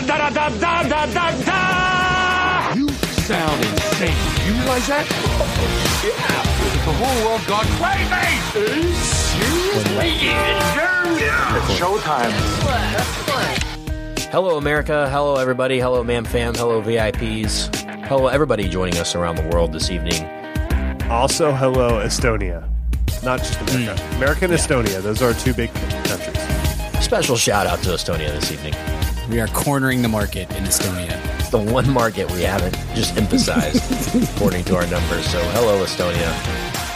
da da da da da da da. You sound insane. You realize that? yeah. The whole world gone crazy. Seriously? Yeah. It's showtime. Hello, America. Hello, everybody. Hello, Mam Fam. Hello, VIPs. Hello, everybody joining us around the world this evening. Also, hello, Estonia. Not just America. Hmm. America and Estonia. Those are our two big countries. Special shout out to Estonia this evening. We are cornering the market in Estonia. It's the one market we haven't just emphasized according to our numbers. So, hello, Estonia.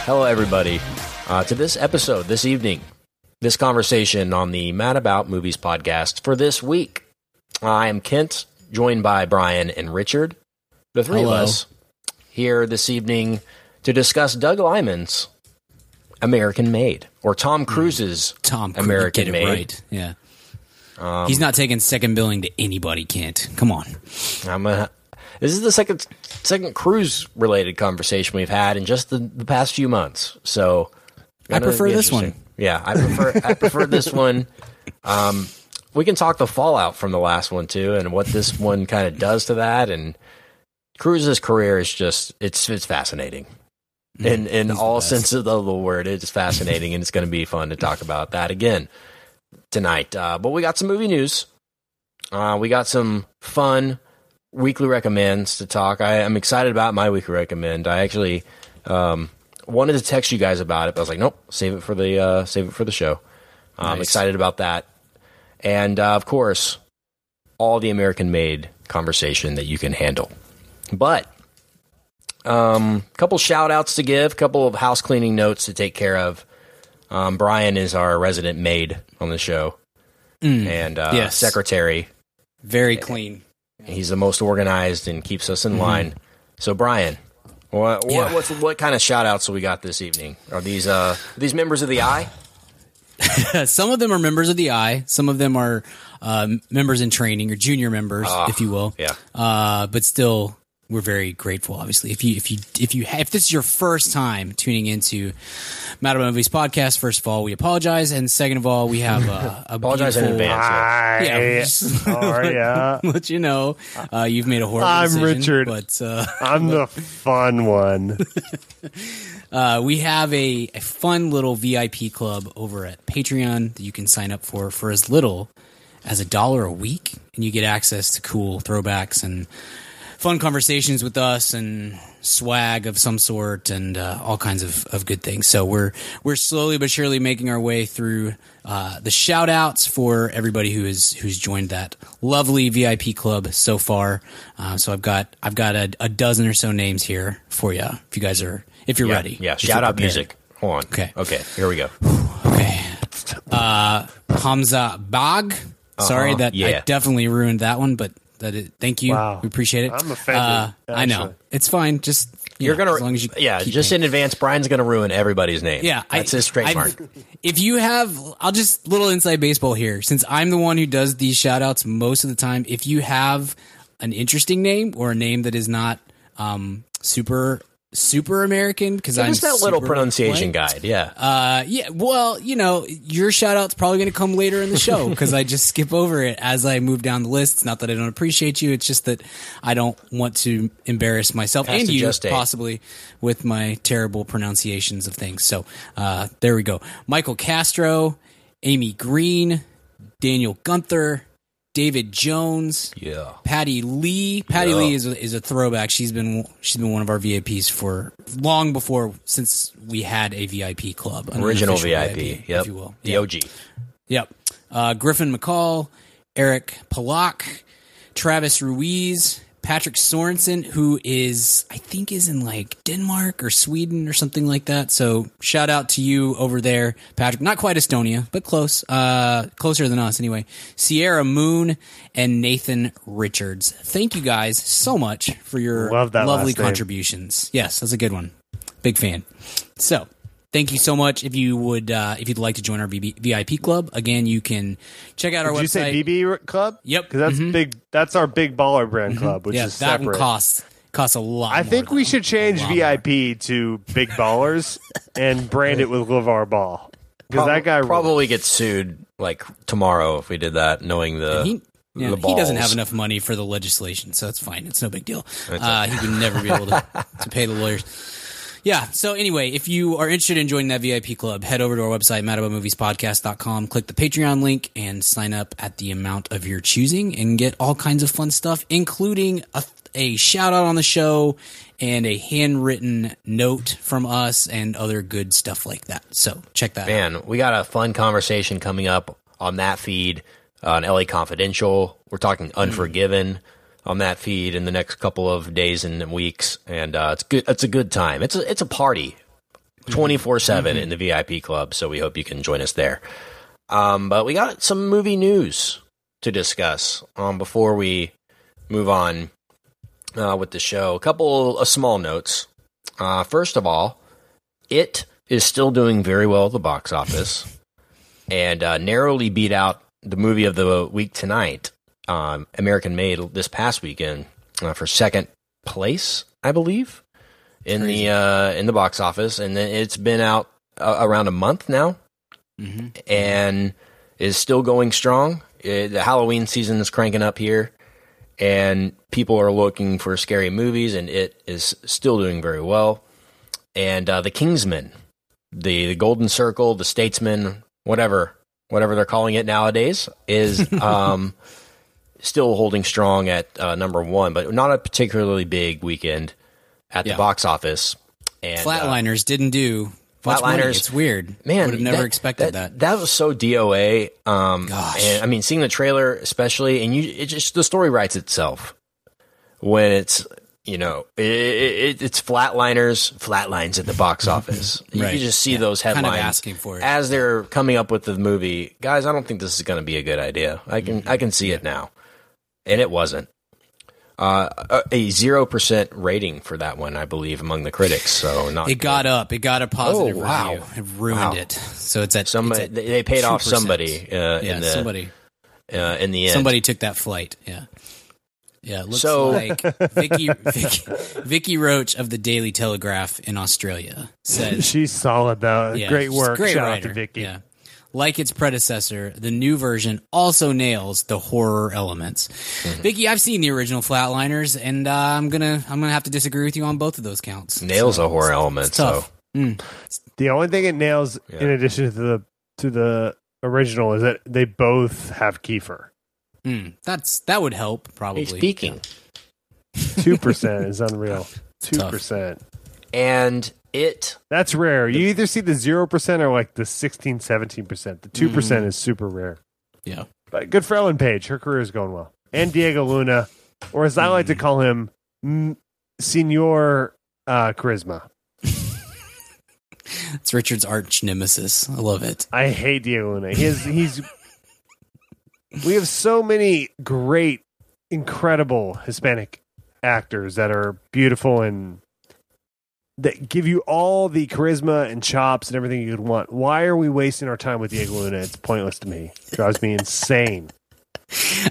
Hello, everybody. Uh, to this episode, this evening, this conversation on the Mad About Movies podcast for this week. I am Kent, joined by Brian and Richard, the three Hello. of us, here this evening to discuss Doug Liman's American Made, or Tom Cruise's Tom American Made. right. Yeah. He's not taking second billing to anybody, Kent. Come on. I'm a, this is the second second cruise related conversation we've had in just the, the past few months. So I prefer this one. Yeah, I prefer I prefer this one. Um, we can talk the fallout from the last one too, and what this one kind of does to that. And Cruise's career is just it's it's fascinating. In in Mm, He's all senses of the word, it's fascinating, and it's going to be fun to talk about that again tonight. Uh, but we got some movie news. Uh, we got some fun weekly recommends to talk. I, I'm excited about my weekly recommend. I actually um, wanted to text you guys about it, but I was like, nope, save it for the uh, save it for the show. I'm excited about that, and uh, of course, all the American made conversation that you can handle. But um, couple shout outs to give, a couple of house cleaning notes to take care of. Um, Brian is our resident maid on the show, and uh, Mm. yes. secretary. Very clean. He's the most organized and keeps us in line. So, Brian, what what, Yeah. what's, what kind of shout outs we got this evening? Are these uh, are these members of the Eye? some of them are members of the eye. Some of them are um, members in training or junior members, if you will. yeah. Uh, but still, we're very grateful. Obviously, if you if you if you if this is your first time tuning into Mad About Movies podcast, first of all, we apologize, and second of all, we have uh, a Apologize in advance. Hi. Yeah, just- How are ya? let you know uh, you've made a horrible I'm decision, Richard. but uh, I'm the fun one. uh, we have a, a fun little VIP club over at Patreon that you can sign up for for as little as a dollar a week, and you get access to cool throwbacks and fun conversations with us and swag of some sort and uh, all kinds of, of good things. So we're we're slowly but surely making our way through uh, the shout outs for everybody who is who's joined that lovely VIP club so far. Uh, so I've got I've got a, a dozen or so names here for you if you guys are if you're Yeah, ready. Yeah, shout out prepared. music. Hold on. Okay. Okay, here we go. Okay. Uh, Hamza Bag. Sorry that Uh-huh. Yeah. I definitely ruined that one, but that is, thank you. Wow. We appreciate it. I'm offended, Uh, I know it's fine. Just you You're know, gonna, as long as you yeah, just paying. in advance. Brian's gonna ruin everybody's name. Yeah, that's his trademark. I've- If you have, I'll just little inside baseball here. Since I'm the one who does these shout outs most of the time, if you have an interesting name or a name that is not um, super super American, because I'm Just that little pronunciation blank, guide. Yeah. Uh, yeah, well, you know, your shout out's probably going to come later in the show because I just skip over it as I move down the list. It's not that I don't appreciate you. It's just that I don't want to embarrass myself and you possibly with my terrible pronunciations of things. So, uh, there we go. Michael Castro, Amy Green, Daniel Gunther, David Jones, yeah. Patty Lee. Patty Yeah. Lee is a, is a throwback. She's been she's been one of our VIPs for long before since we had a VIP club, Original unofficial VIP. Yep. if you will. The Yep. OG. Yep. Uh, Griffin McCall, Eric Palak, Travis Ruiz, Patrick Sorensen, who is I think is in like Denmark or Sweden or something like that. So shout out to you over there, Patrick. Not quite Estonia, but close. Uh, closer than us anyway. Sierra Moon and Nathan Richards. Thank you guys so much for your Love lovely contributions. Yes, that's a good one. Big fan. So, thank you so much. If you would, uh, if you'd like to join our VB, VIP club, again, you can check out our website. Did website. you say BB Club? Yep. Because that's Mhm. big. That's our big baller brand club, which yeah, is that separate. one costs costs a lot. I more, think we should change A lot VIP to Big Ballers and brand it with LaVar Ball because that guy probably gets sued like tomorrow if we did that, knowing the He- Yeah, the he doesn't have enough money for the legislation, so it's fine. It's no big deal. Uh, he would never be able to, to pay the lawyers. Yeah. So anyway, if you are interested in joining that VIP club, head over to our website, madaboutmoviespodcast.com, click the Patreon link and sign up at the amount of your choosing and get all kinds of fun stuff, including a, a shout out on the show and a handwritten note from us and other good stuff like that. So check that out. Man, we got a fun conversation coming up on that feed uh, on LA Confidential. We're talking Unforgiven on that feed in the next couple of days and weeks, and uh, it's good. It's a good time. It's a it's a party, twenty four seven in the VIP club. So we hope you can join us there. Um, but we got some movie news to discuss um, before we move on uh, with the show. A couple of small notes. Uh, first of all, it is still doing very well at the box office and uh, narrowly beat out the movie of the week tonight, um, American Made, this past weekend uh, for second place, I believe, in the uh, in the box office, and it's been out uh, around a month now, hmm and is still going strong. Uh the Halloween season is cranking up here, and people are looking for scary movies, and it is still doing very well. And uh, the Kingsman, the, the Golden Circle, the Statesman, whatever whatever they're calling it nowadays, is um, still holding strong at uh, number one, but not a particularly big weekend at the Yeah. box office. And uh, Flatliners didn't do. Flatliners- It's weird. man, would have never expected that. that. was so DOA. Um, Gosh. and I mean, seeing the trailer, especially, and you, it just the story writes itself when it's you know it, it, it's flatliners, flatlines at the box office. You can just see Yeah. those Kind of headlines asking for it. as they're coming up with the movie. Guys, I don't think this is going to be a good idea. I can Mm-hmm. I can see it now, and it wasn't. Uh, a- a zero percent rating for that one, I believe, among the critics. So not It got up. It got a positive Oh, wow. review. It ruined Wow. it. So it's at somebody. It's at they they paid off 2%. somebody uh, yeah, in the somebody. uh, in the end. Somebody took that flight. Yeah. Yeah, it looks So- like Vicky, Vicky Vicky Roach of the Daily Telegraph in Australia says She's solid though. Yeah, Great work. great Shout writer. out to Vicky. Yeah. Like its predecessor, the new version also nails the horror elements. Mm-hmm. Vicky, I've seen the original Flatliners, and uh, I'm gonna I'm gonna have to disagree with you on both of those counts. nails So, a horror it's- element. so. Mm. The only thing it nails, Yeah. in addition to the to the original, is that they both have Kiefer. Mm. That's that would help probably. Hey, speaking, Two percent is unreal. Two percent, and it That's rare. You either see the zero percent or like the 16, 17 percent. The two percent Mm-hmm. is super rare. Yeah. But good for Ellen Page. Her career is going well. And Diego Luna, or as I like to Mm. call him, M- Senor uh, Charisma. It's Richard's arch nemesis. I love it. I hate Diego Luna. He is, he's. we have so many great, incredible Hispanic actors that are beautiful and that give you all the charisma and chops and everything you could want. Why are we wasting our time with Diego Luna? It's pointless to me. drives me insane.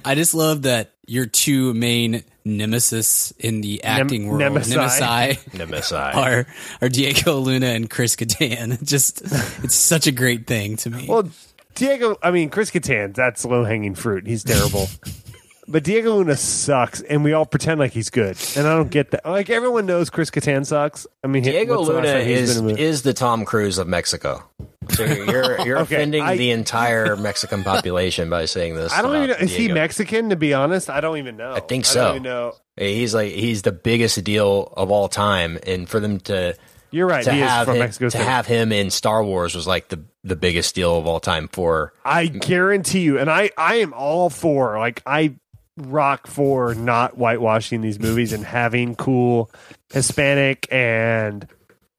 I just love that your two main nemesis in the acting world, nemesi. nemesi, Nemesi. are are Diego Luna and Chris Kattan. Just it's such a great thing to me. Well, Diego, I mean, Chris Kattan, that's low hanging fruit. He's terrible. but Diego Luna sucks, and we all pretend like he's good. And I don't get that. Like, everyone knows Chris Kattan sucks. I mean, Diego what's the last Luna is been in a movie? is the Tom Cruise of Mexico. So you're you're Okay, offending I- the entire Mexican population by saying this. I don't even uh, know. about Is he Mexican, to be honest? I don't even know. I think I so. don't even know. He's like he's the biggest deal of all time, and for them to You're right. to have him, to have him in Star Wars was like the the biggest deal of all time for I guarantee you, and I, I am all for, like, I rock for not whitewashing these movies and having cool Hispanic and,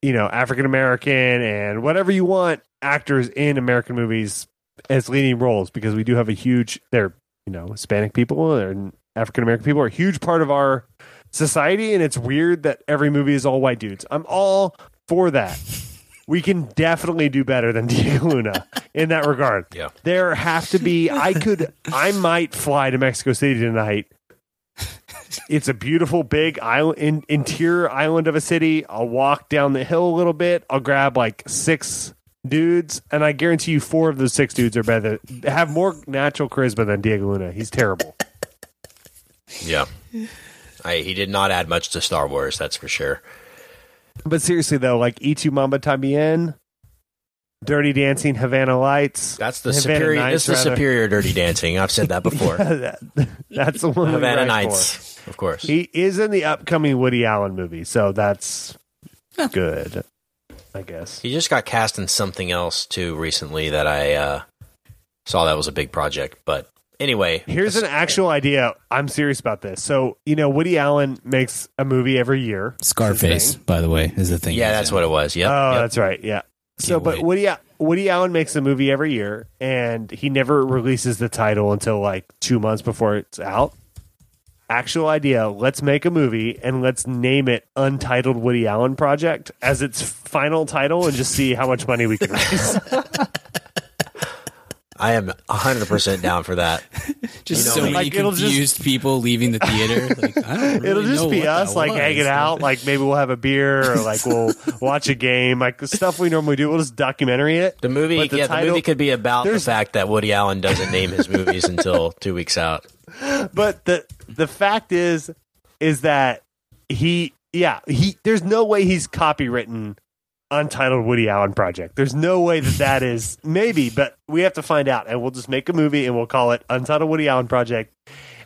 you know, African American and whatever you want actors in American movies as leading roles because we do have a huge, they're, you know, Hispanic people and African American people are a huge part of our society. And it's weird that every movie is all white dudes. I'm all for that. We can definitely do better than Diego Luna in that regard. Yeah. There have to be I could I might fly to Mexico City tonight. It's a beautiful big island in, interior island of a city. I'll walk down the hill a little bit. I'll grab like six dudes, and I guarantee you four of those six dudes are better have more natural charisma than Diego Luna. He's terrible. Yeah. I, he did not add much to Star Wars, that's for sure. But seriously though, like Y Tu Mamá También, Dirty Dancing, Havana Lights. That's the Havana superior. Nights, this is the rather. superior Dirty Dancing. I've said that before. that's the one. we Havana write Nights, of course. He is in the upcoming Woody Allen movie, so that's good. I guess. He just got cast in something else too recently that I uh, saw that was a big project. But anyway, Here's an actual idea. I'm serious about this. So you know, Woody Allen makes a movie every year. Scarface, by the way, is the thing. yeah, that's what it was. yeah Oh, yep. that's right. Yeah. So, Can't but wait. Woody Woody Allen makes a movie every year, and he never releases the title until like two months before it's out. Actual idea: Let's make a movie and let's name it Untitled Woody Allen Project as its final title, and just see how much money we can raise. I am 100% down for that. Just You know, so like, many it'll just- confused people leaving the theater. Like, I don't really It'll just know be us like was. hanging out. Like maybe we'll have a beer or like we'll watch a game, like the stuff we normally do. We'll just documentary it. The movie, the yeah, the movie could be about the fact that Woody Allen doesn't name his movies until two weeks out. but the the fact is is that he yeah he there's no way he's copywritten untitled woody allen project there's no way that that is maybe but we have to find out and we'll just make a movie and we'll call it untitled woody allen project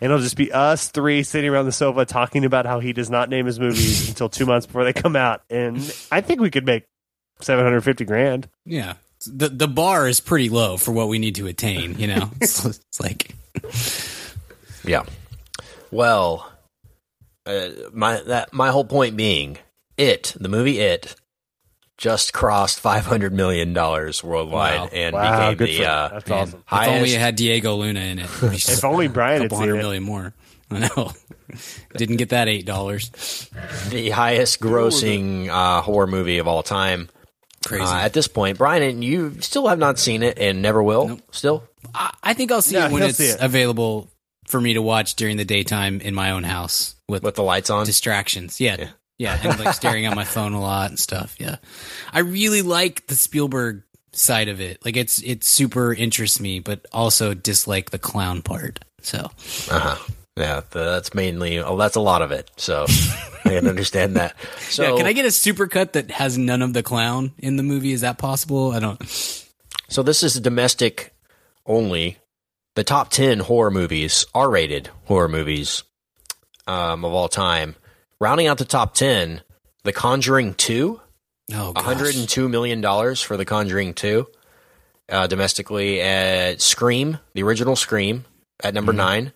and it'll just be us three sitting around the sofa talking about how he does not name his movies until two months before they come out and i think we could make 750 grand Yeah, the the bar is pretty low for what we need to attain. You know, it's, it's like Yeah. Well, uh, my that my whole point being, it the movie it just crossed 500 million dollars worldwide Wow. and Wow, became good the for- uh, that's man, awesome if only it had Diego Luna in it. it'd be just if only brian a had couple seen it million more. I know. Didn't get that eight dollars. the highest grossing uh, horror movie of all time. Crazy. Uh, at this point, Brian, and you still have not seen it and never will. Nope. Still, I, I think I'll see No, it when it's it. available for me to watch during the daytime in my own house with, with the lights on. distractions. Yeah. Yeah. Yeah. And like staring at my phone a lot and stuff. Yeah. I really like the Spielberg side of it. Like it's it super interests me, but also dislike the clown part. So Uh-huh. Yeah, that's mainly. Oh, that's a lot of it. So I can understand that. So yeah, can I get a super cut that has none of the clown in the movie? Is that possible? I don't So this is domestic only. The top ten horror movies, R-rated horror movies um, of all time. Rounding out the top ten, The Conjuring Two, Oh gosh. 102 million dollars for The Conjuring Two, uh, domestically. At Scream, the original Scream, at number Mm-hmm. nine.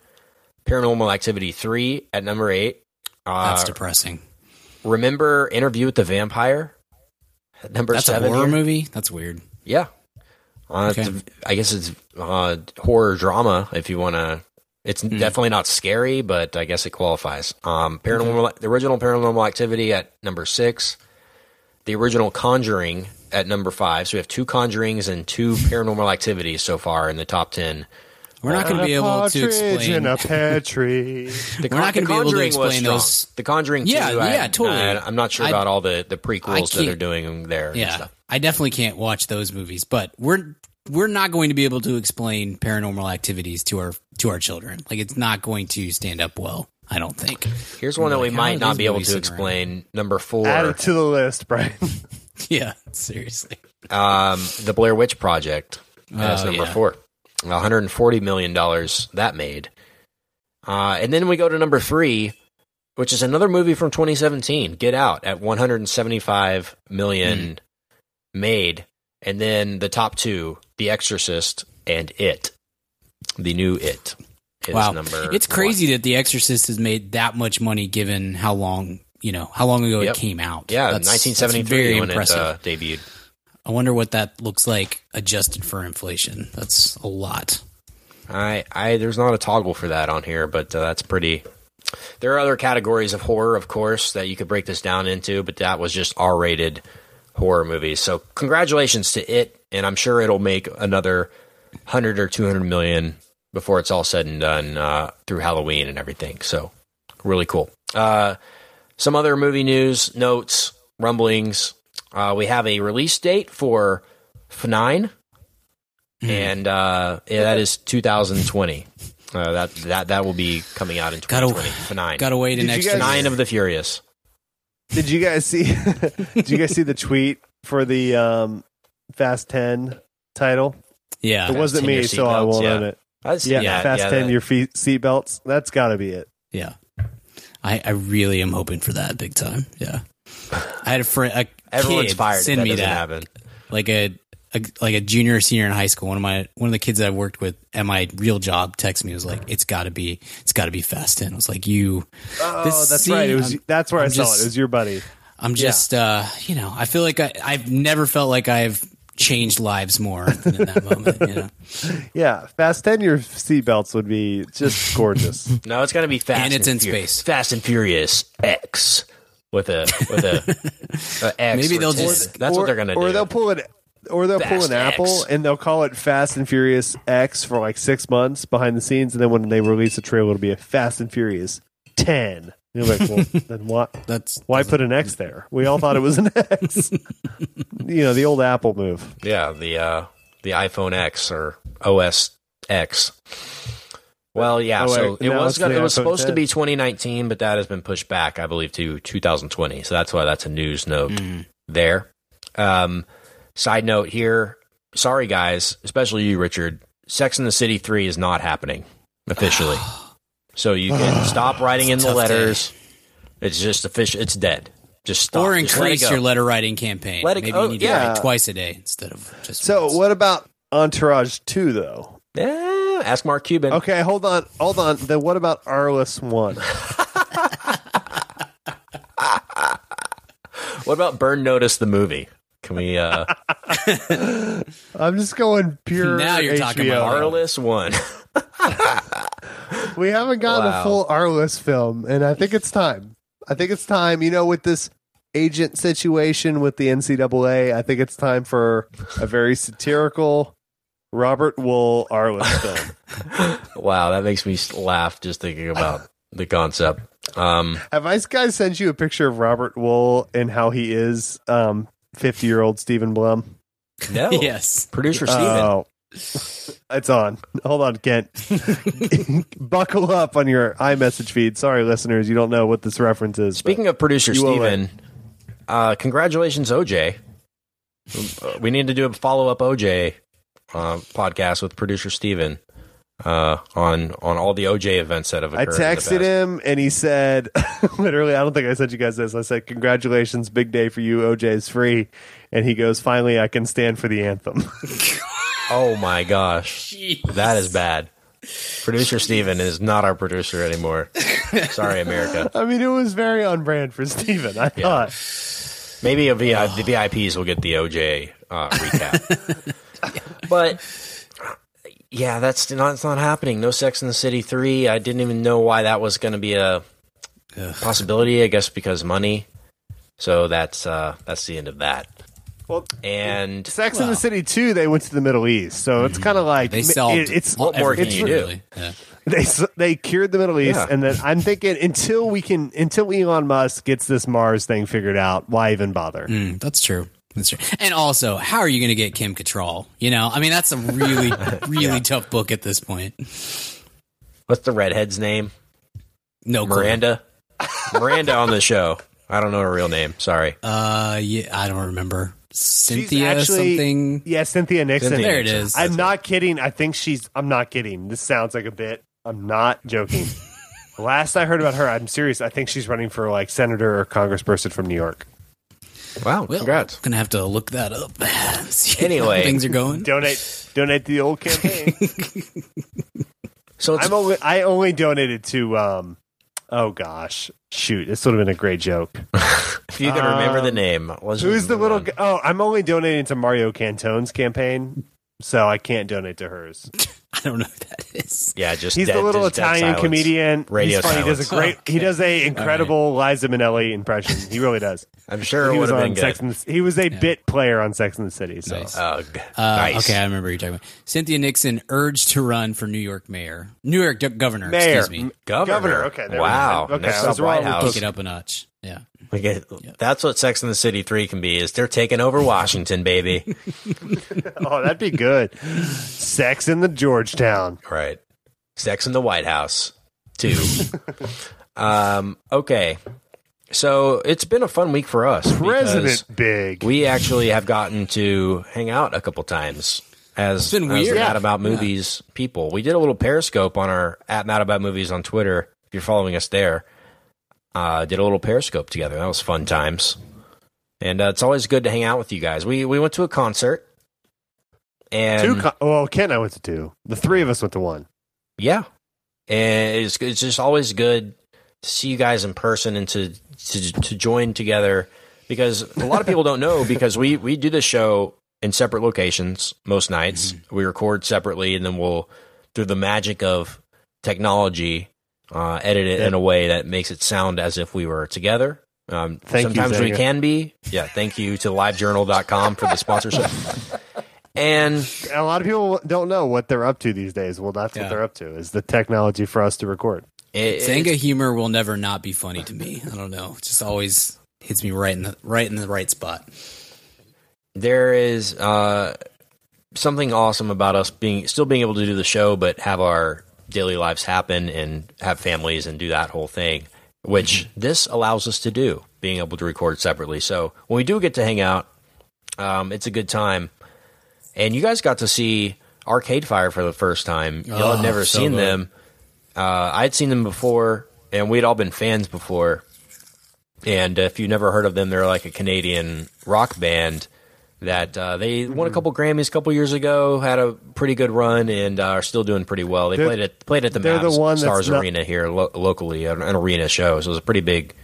Paranormal Activity Three at number eight. Uh, That's depressing. remember Interview with the Vampire? At number That's a seven. horror here? movie? That's weird. Yeah. Uh, Okay. I guess it's uh, horror drama if you want to. It's Hmm. definitely not scary, but I guess it qualifies. Um, paranormal, the original Paranormal Activity at number six, the original Conjuring at number five. So we have two Conjurings and two Paranormal Activities so far in the top ten. We're not going to be able to explain. in a pear tree. The We're not gonna be able to Conjuring explain those- The Conjuring, Yeah, too, I- yeah, totally. I, am not sure I- about all the the prequels that they're doing there. and Yeah, stuff. I definitely can't watch those movies, but we're we're not going to be able to explain paranormal activities to our to our children. Like it's not going to stand up well. I don't think. Here's one that we Like, how might not be able to sitting around? explain. Number four. Add it to the list, Brian. Yeah, seriously. um, the Blair Witch Project. That's Oh, number yeah. four. 140 million dollars that made. Uh, and then we go to number three, which is another movie from 2017, Get Out, at 175 million Hmm. made. And then the top two, The Exorcist and It, the new It. Is wow, it's crazy that The Exorcist has made that much money given how long you know how long ago Yep. it came out. Yeah, That's- that's 1973 very when impressive. it uh, debuted. I wonder what that looks like adjusted for inflation. That's a lot. I, I, there's not a toggle for that on here, but uh, that's pretty. There are other categories of horror, of course, that you could break this down into, but that was just R-rated horror movies. So congratulations to it, and I'm sure it'll make another hundred or two hundred million before it's all said and done uh, through Halloween and everything. So really cool. Uh, some other movie news, notes, rumblings. Uh, we have a release date for F9, and uh, yeah, that is 2020. Uh, that that that will be coming out in 2020. Gotta- 2020. Nine. Got to wait Did an extra guys- Nine of the Furious. Did you guys see? did you guys see the tweet for the um, Fast Ten title? Yeah, It wasn't me, so I won't yeah. own it. Yeah, yeah, Fast yeah, Ten, that- your feet seatbelts. That's got to be it. yeah. I, I really am hoping for that big time. Yeah, I had a friend, a Everyone's kid fired. send that me that, happen. like a, a like a junior or senior in high school. One of my one of the kids that I worked with at my real job texted me was like, "It's got to be, it's got to be Fast 10. I was like, "You, Oh, that's see, right. It was. I'm- that's where i I'm saw just- it. It was your buddy. I'm just, uh, you know, I feel like I, I've never felt like I've changed lives more than in that moment. You know, Yeah, Fast Ten, your seatbelts would be just gorgeous. No, it's going to be Fast And it's in Fur- space. Fast and Furious X with a with a, a X. Maybe they'll 10. just- That's or, what they're going to do. Or they'll pull it. Or they'll pull an X. Apple and they'll call it Fast and Furious X for like six months behind the scenes, and then when they release the trailer, it'll be a Fast and Furious Ten. You're like, well, then what? that's Why put an X there? We all thought it was an X. you know, the old Apple move. Yeah, the uh, the iPhone X or OS X. Well, yeah. Oh, so wait, it was gonna, it was iPhone supposed to be 2019, but that has been pushed back, I believe, to 2020. So that's why that's a news note there. Um, side note here. Sorry, guys, especially you, Richard. Sex in the City three is not happening officially. so you can stop writing in the tough day. letters. It's just official. It's dead. Just stop. or Just increase your letter writing campaign. Let it Maybe go. you need to Yeah. write twice a day instead of just So, once. what about Entourage Two, though? Eh, ask Mark Cuban. Okay, hold on, hold on. Then what about Arliss One? What about Burn Notice the movie? Can we uh I'm just going pure. Now you're talking HBO. about Arliss one? We haven't gotten Wow. a full Arliss film, and I think it's time. I think it's time. You know, with this agent situation with the NCAA, I think it's time for a very satirical Robert Wuhl Arliss film. wow, that makes me laugh just thinking about the concept. Um, Have I guys sent you a picture of Robert Wuhl and how he is um, 50 year old Stephen Blum? no, yes, producer Steven. Oh, it's on. Hold on, Kent. Buckle up on your iMessage feed. Sorry, listeners, you don't know what this reference is. Speaking of producer Steven, uh, congratulations, OJ. Uh, We need to do a follow up OJ uh, podcast with producer Steven uh, on on all the OJ events that have I occurred. the texted him and he said, literally, I don't think I sent you guys this. I said, Congratulations, big day for you. OJ is free. And he goes, Finally, I can stand for the anthem. Oh my gosh, that is bad. Producer Steven is not our producer anymore. Sorry, America. I mean, it was very on brand for Steven. I thought. Maybe a VI, the VIPs will get the OJ uh, recap. But yeah, that's not it's not happening. No Sex in the City three. I didn't even know why that was going to be a possibility. I guess because money. So that's uh, that's the end of that. Well, And Sex in the City too, they went to the Middle East. So it's kind of like. they solved. it- it's, what more can everything, you do? really. Yeah. they they cured the Middle East, Yeah. and then I'm thinking until we can until Elon Musk gets this Mars thing figured out, why even bother? Mm, that's true. That's true. And also, how are you going to get Kim Cattrall? You know, I mean, that's a really, really tough book at this point. what's the redhead's name? No, clue. Miranda. Miranda on the show. I don't know her real name. Sorry. Uh, yeah, I don't remember. She's Cynthia actually- something. Yeah, Cynthia Nixon. Cynthia There it is. I'm not kidding. I think she's. I'm not kidding. This sounds like a bit. I'm not joking. Last I heard about her, I'm serious. I think she's running for like senator or congressperson from New York. Wow. Well, Congrats. I'm gonna have to look that up. See Anyway. how things are going. Donate, donate to the old campaign. So it's I'm only. I only donated to. um Oh gosh, shoot! This would have been a great joke. if you can remember the Um, name. Who's the little? g- Oh, I'm only donating to Mario Cantone's campaign, so I can't donate to hers. I don't know who that is. Yeah, just He's dead- the little Italian silence. comedian. Radio He's funny. He does a silence. great. He does a incredible Liza Minnelli impression. He really does. I'm sure he would was on been good. Sex and the, He was a bit player on Sex and the City. So Nice. Oh, Uh, nice. Okay, I remember you're talking about. Cynthia Nixon urged to run for New York mayor, New York governor. mayor, Excuse me. Governor. Okay, there Wow. We. Okay, Next I up, was White wrong with House. those- Kick it up a notch. Yeah. We get- That's what Sex in the City 3 can be, is they're taking over Washington, baby. Oh, that'd be good. Sex in the Georgetown. right. Sex in the White House two. um, okay, so it's been a fun week for us. President Big. We actually have gotten to hang out a couple times as, been as weird. Mad About Movies people. We did a little Periscope on our at Mad About Movies on Twitter. If you're following us there, uh, did a little Periscope together. That was fun times, and uh, it's always good to hang out with you guys. We we went to a concert, and two. Co- well, Ken and I went to two. The three of us went to one. yeah, and it's it's just always good to see you guys in person and to to to join together because a lot of people don't know because we we do this show in separate locations most nights. We record separately and then we'll through the magic of technology uh, edit it in a way that makes it sound as if we were together. Um, Thank you, sometimes we can be. Yeah, thank you to livejournal.com for the sponsorship. And A lot of people don't know what they're up to these days. Well, that's Yeah. what they're up to is the technology for us to record. it, Xanga humor will never not be funny to me. I don't know. It just always hits me right in the right in the right spot. there is uh, something awesome about us being still being able to do the show, but have our daily lives happen and have families and do that whole thing, which this allows us to do, being able to record separately. So when we do get to hang out, um, it's a good time. And you guys got to see Arcade Fire for the first time. Y'all had Oh, never so seen good. them. Uh, I'd seen them before, and we'd all been fans before. And if you never heard of them, they're like a Canadian rock band that uh, they won a couple Grammys a couple years ago, had a pretty good run, and uh, are still doing pretty well. They They're- played at played at the they're the Mavs one Stars not- Arena here lo- locally, an, an arena show. So it was a pretty big,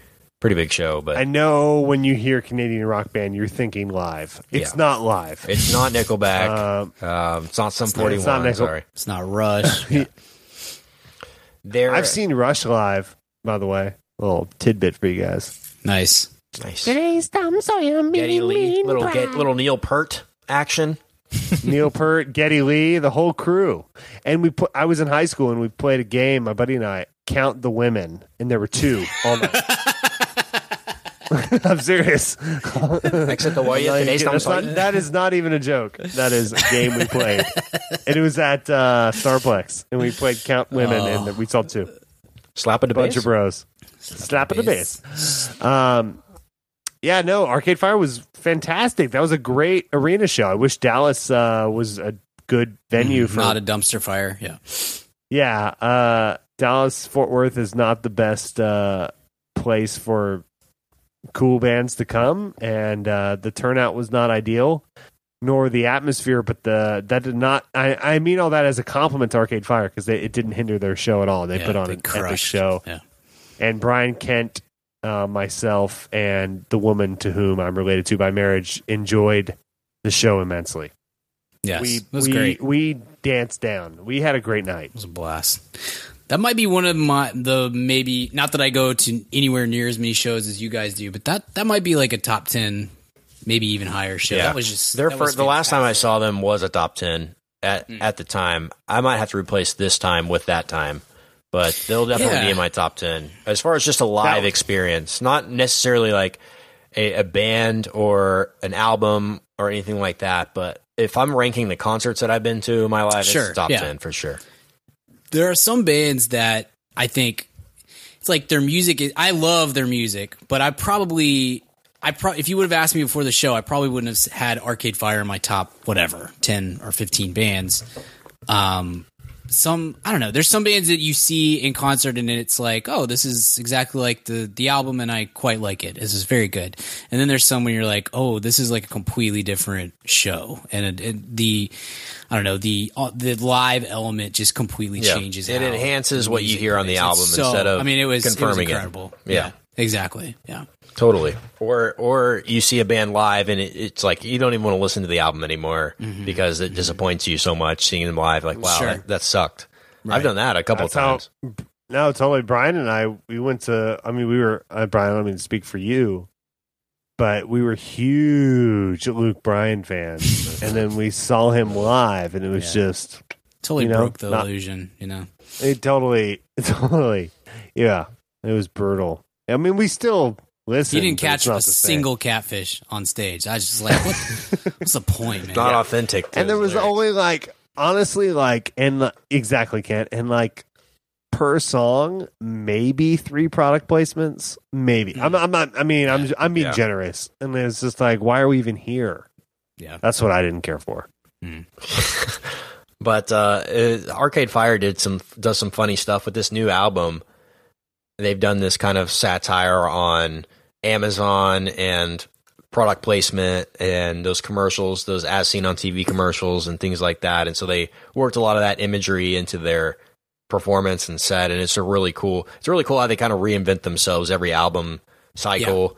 pretty big show. But I know when you hear Canadian rock band, you're thinking live. It's Yeah. not live. it's not Nickelback. Um, um, it's not some not- forty not. Nickel- Sorry, It's not Rush. They're I've seen Rush live, by the way. little tidbit for you guys. nice. Nice. Today's Tom Sawyer, Geddy Lee, little get, little Neil Peart action. Neil Peart, Geddy Lee, the whole crew. And we put. I was in high school and we played a game. My buddy and I count the women, and there were two all night. I'm serious. Except the way Like, today's Tom that's not- that is not even a joke. That is a game we played, and it was at uh, Starplex, and we played count women, and we saw two Slap at the bunch bass. of bros. Slap at the bass. Um, yeah, no, Arcade Fire was fantastic. That was a great arena show. I wish Dallas uh, was a good venue for. Not a dumpster fire. Yeah. yeah, uh, Dallas Fort Worth is not the best uh, place for cool bands to come, and uh, the turnout was not ideal, nor the atmosphere. But the that did not. I, I mean all that as a compliment to Arcade Fire because it didn't hinder their show at all. They Yeah, put on they an epic show Yeah. and Brian Kent, uh, myself, and the woman to whom I'm related to by marriage enjoyed the show immensely. Yes. we it was we, great. we danced down. We had a great night. It was a blast. That might be one of my the maybe not that I go to anywhere near as many shows as you guys do, but that that might be like a top ten, maybe even higher show. That was just their first. the last time I saw them was a top ten at Mm. at the time. I might have to replace this time with that time, but they'll definitely Yeah. be in my top ten as far as just a live That- experience, not necessarily like a, a band or an album or anything like that. But if I'm ranking the concerts that I've been to in my life, Sure, it's top yeah. ten for sure. there are some bands that I think it's like their music is I love their music, but I probably I pro- if you would have asked me before the show, I probably wouldn't have had Arcade Fire in my top whatever, 10 or 15 bands. Um some I don't know, there's some bands that you see in concert and it's like, "Oh, this is exactly like the the album and I quite like it. This is very good." And then there's some where you're like, "Oh, this is like a completely different show." And it, it, the I don't know, the uh, the live element just completely Yeah. changes It enhances what you hear on the album so- instead of I mean, it was confirming it. it was incredible. Yeah. Exactly. Yeah, Totally. Or or you see a band live and it, it's like you don't even want to listen to the album anymore because it disappoints you so much seeing them live. Like, wow, Mm-hmm. Sure. that, that sucked. I've done that a couple That's how- times. No, totally. Brian and I, we went to. I mean, we were. Uh, Brian, I don't mean to speak for you, but we were huge Luke Bryan fans, and then we saw him live, and it was Yeah. just totally You know, broke the not- illusion. You know, it totally, totally, yeah, it was brutal. I mean, we still listen. you didn't catch a single catfish on stage. I was just like, what, what's the point, man? Not authentic. and there was lyrics. only like honestly, like, and exactly, Kent, and like per song, maybe three product placements, maybe. I'm, I'm not. I mean, I'm I'm being Yeah. generous, and it's just like, why are we even here? Yeah. That's what I didn't care for. But uh, uh, Arcade Fire did some does some funny stuff with this new album. They've done this kind of satire on Amazon and product placement and those commercials, those as seen on TV commercials and things like that. And so they worked a lot of that imagery into their performance and set. And it's a really cool. It's really cool how they kind of reinvent themselves every album cycle.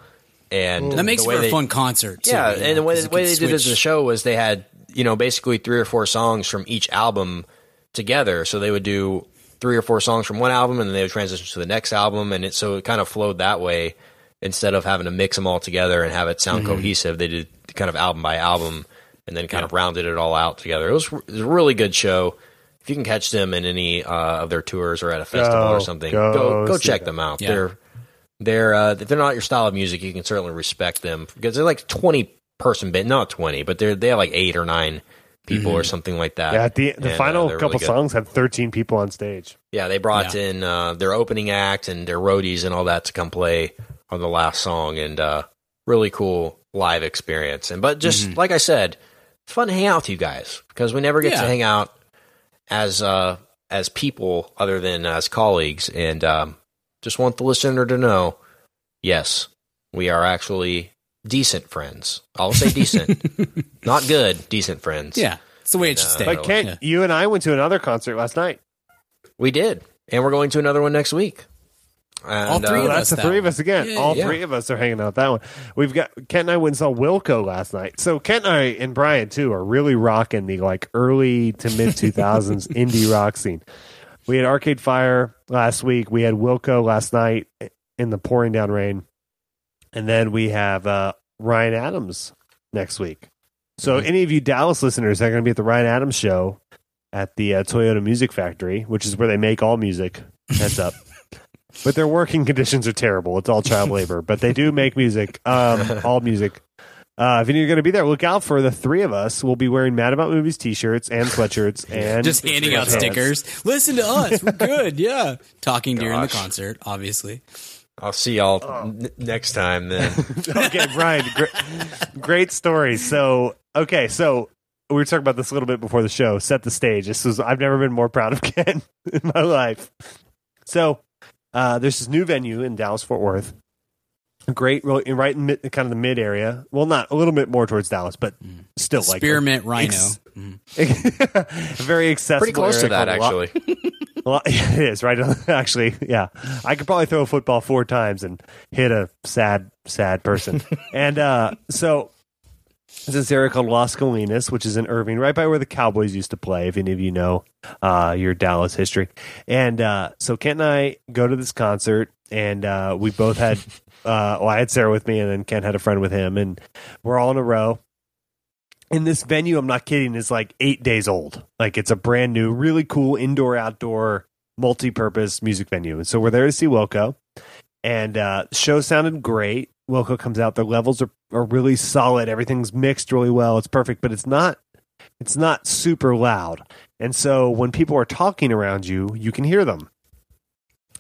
And That makes for a they- fun concert. Too, yeah, and the way, the way they did it as a show was they had you know basically three or four songs from each album together. So they would do three or four songs from one album, and then they would transition to the next album, and it so it kind of flowed that way instead of having to mix them all together and have it sound Mm-hmm. cohesive. They did kind of album by album, and then kind of rounded it all out together. It was, it was a really good show. If you can catch them in any uh, of their tours or at a festival Go, or something, go go go check them. out. Yeah. They're they're uh, if they're not your style of music, you can certainly respect them because they're like twenty person band, not twenty, but they're they have like eight or nine people or something like that. Yeah, the the And, uh, final they're couple really songs had 13 people on stage. Yeah, they brought Yeah. in uh, their opening act and their roadies and all that to come play on the last song, and uh, really cool live experience. And but just like I said, it's fun to hang out with you guys because we never get Yeah. to hang out as uh, as people other than as colleagues, and um, just want the listener to know, yes, we are actually decent friends. I'll say decent, not good, decent friends. Yeah, it's the way it should Uh, stay. But Kent, Yeah. you and I went to another concert last night. we did, and we're going to another one next week. And, All three uh, of Well, us that's the that three of us again. Yeah, All yeah. three of us are hanging out that one. We've got Kent and I went and saw Wilco last night. So Kent and I and Brian too are really rocking the like early to mid two thousands indie rock scene. We had Arcade Fire last week. We had Wilco last night in the pouring down rain, and then we have uh, Ryan Adams next week. So Mm-hmm. any of you Dallas listeners that are going to be at the Ryan Adams show at the uh, Toyota Music Factory, which is where they make all music. Heads up. but their working conditions are terrible. It's all child labor, but they do make music, um, all music. Uh, if you're going to be there, look out for the three of us. We'll be wearing Mad About Movies t-shirts and sweatshirts and Just handing out stickers. Listen to us. We're good. Yeah. Talking during the concert, obviously. I'll see y'all n- next time then. okay, Brian, great, great story. So, okay, so we were talking about this a little bit before the show. Set the stage. This was I've never been more proud of Ken in my life. So, uh, there's this new venue in Dallas Fort Worth. Great, really, right in mid, kind of the mid area. Well, not a little bit more towards Dallas, but still like Spearmint Rhino. ex- Mhm. very accessible. Pretty close to that, called Lo- actually. well, it is right. Actually, yeah, I could probably throw a football four times and hit a sad, sad person. and uh, so there's this area called Las Colinas, which is in Irving, right by where the Cowboys used to play. If any of you know uh, your Dallas history, and uh, so Kent and I go to this concert, and uh, we both had. Uh, well, I had Sarah with me, and then Ken had a friend with him, and we're all in a row. And this venue, I'm not kidding, is like eight days old. Like it's a brand new, really cool indoor outdoor multi-purpose music venue. And so we're there to see Wilco. And uh show sounded great. Wilco comes out, their levels are, are really solid. Everything's mixed really well. It's perfect, but it's not it's not super loud. And so when people are talking around you, you can hear them.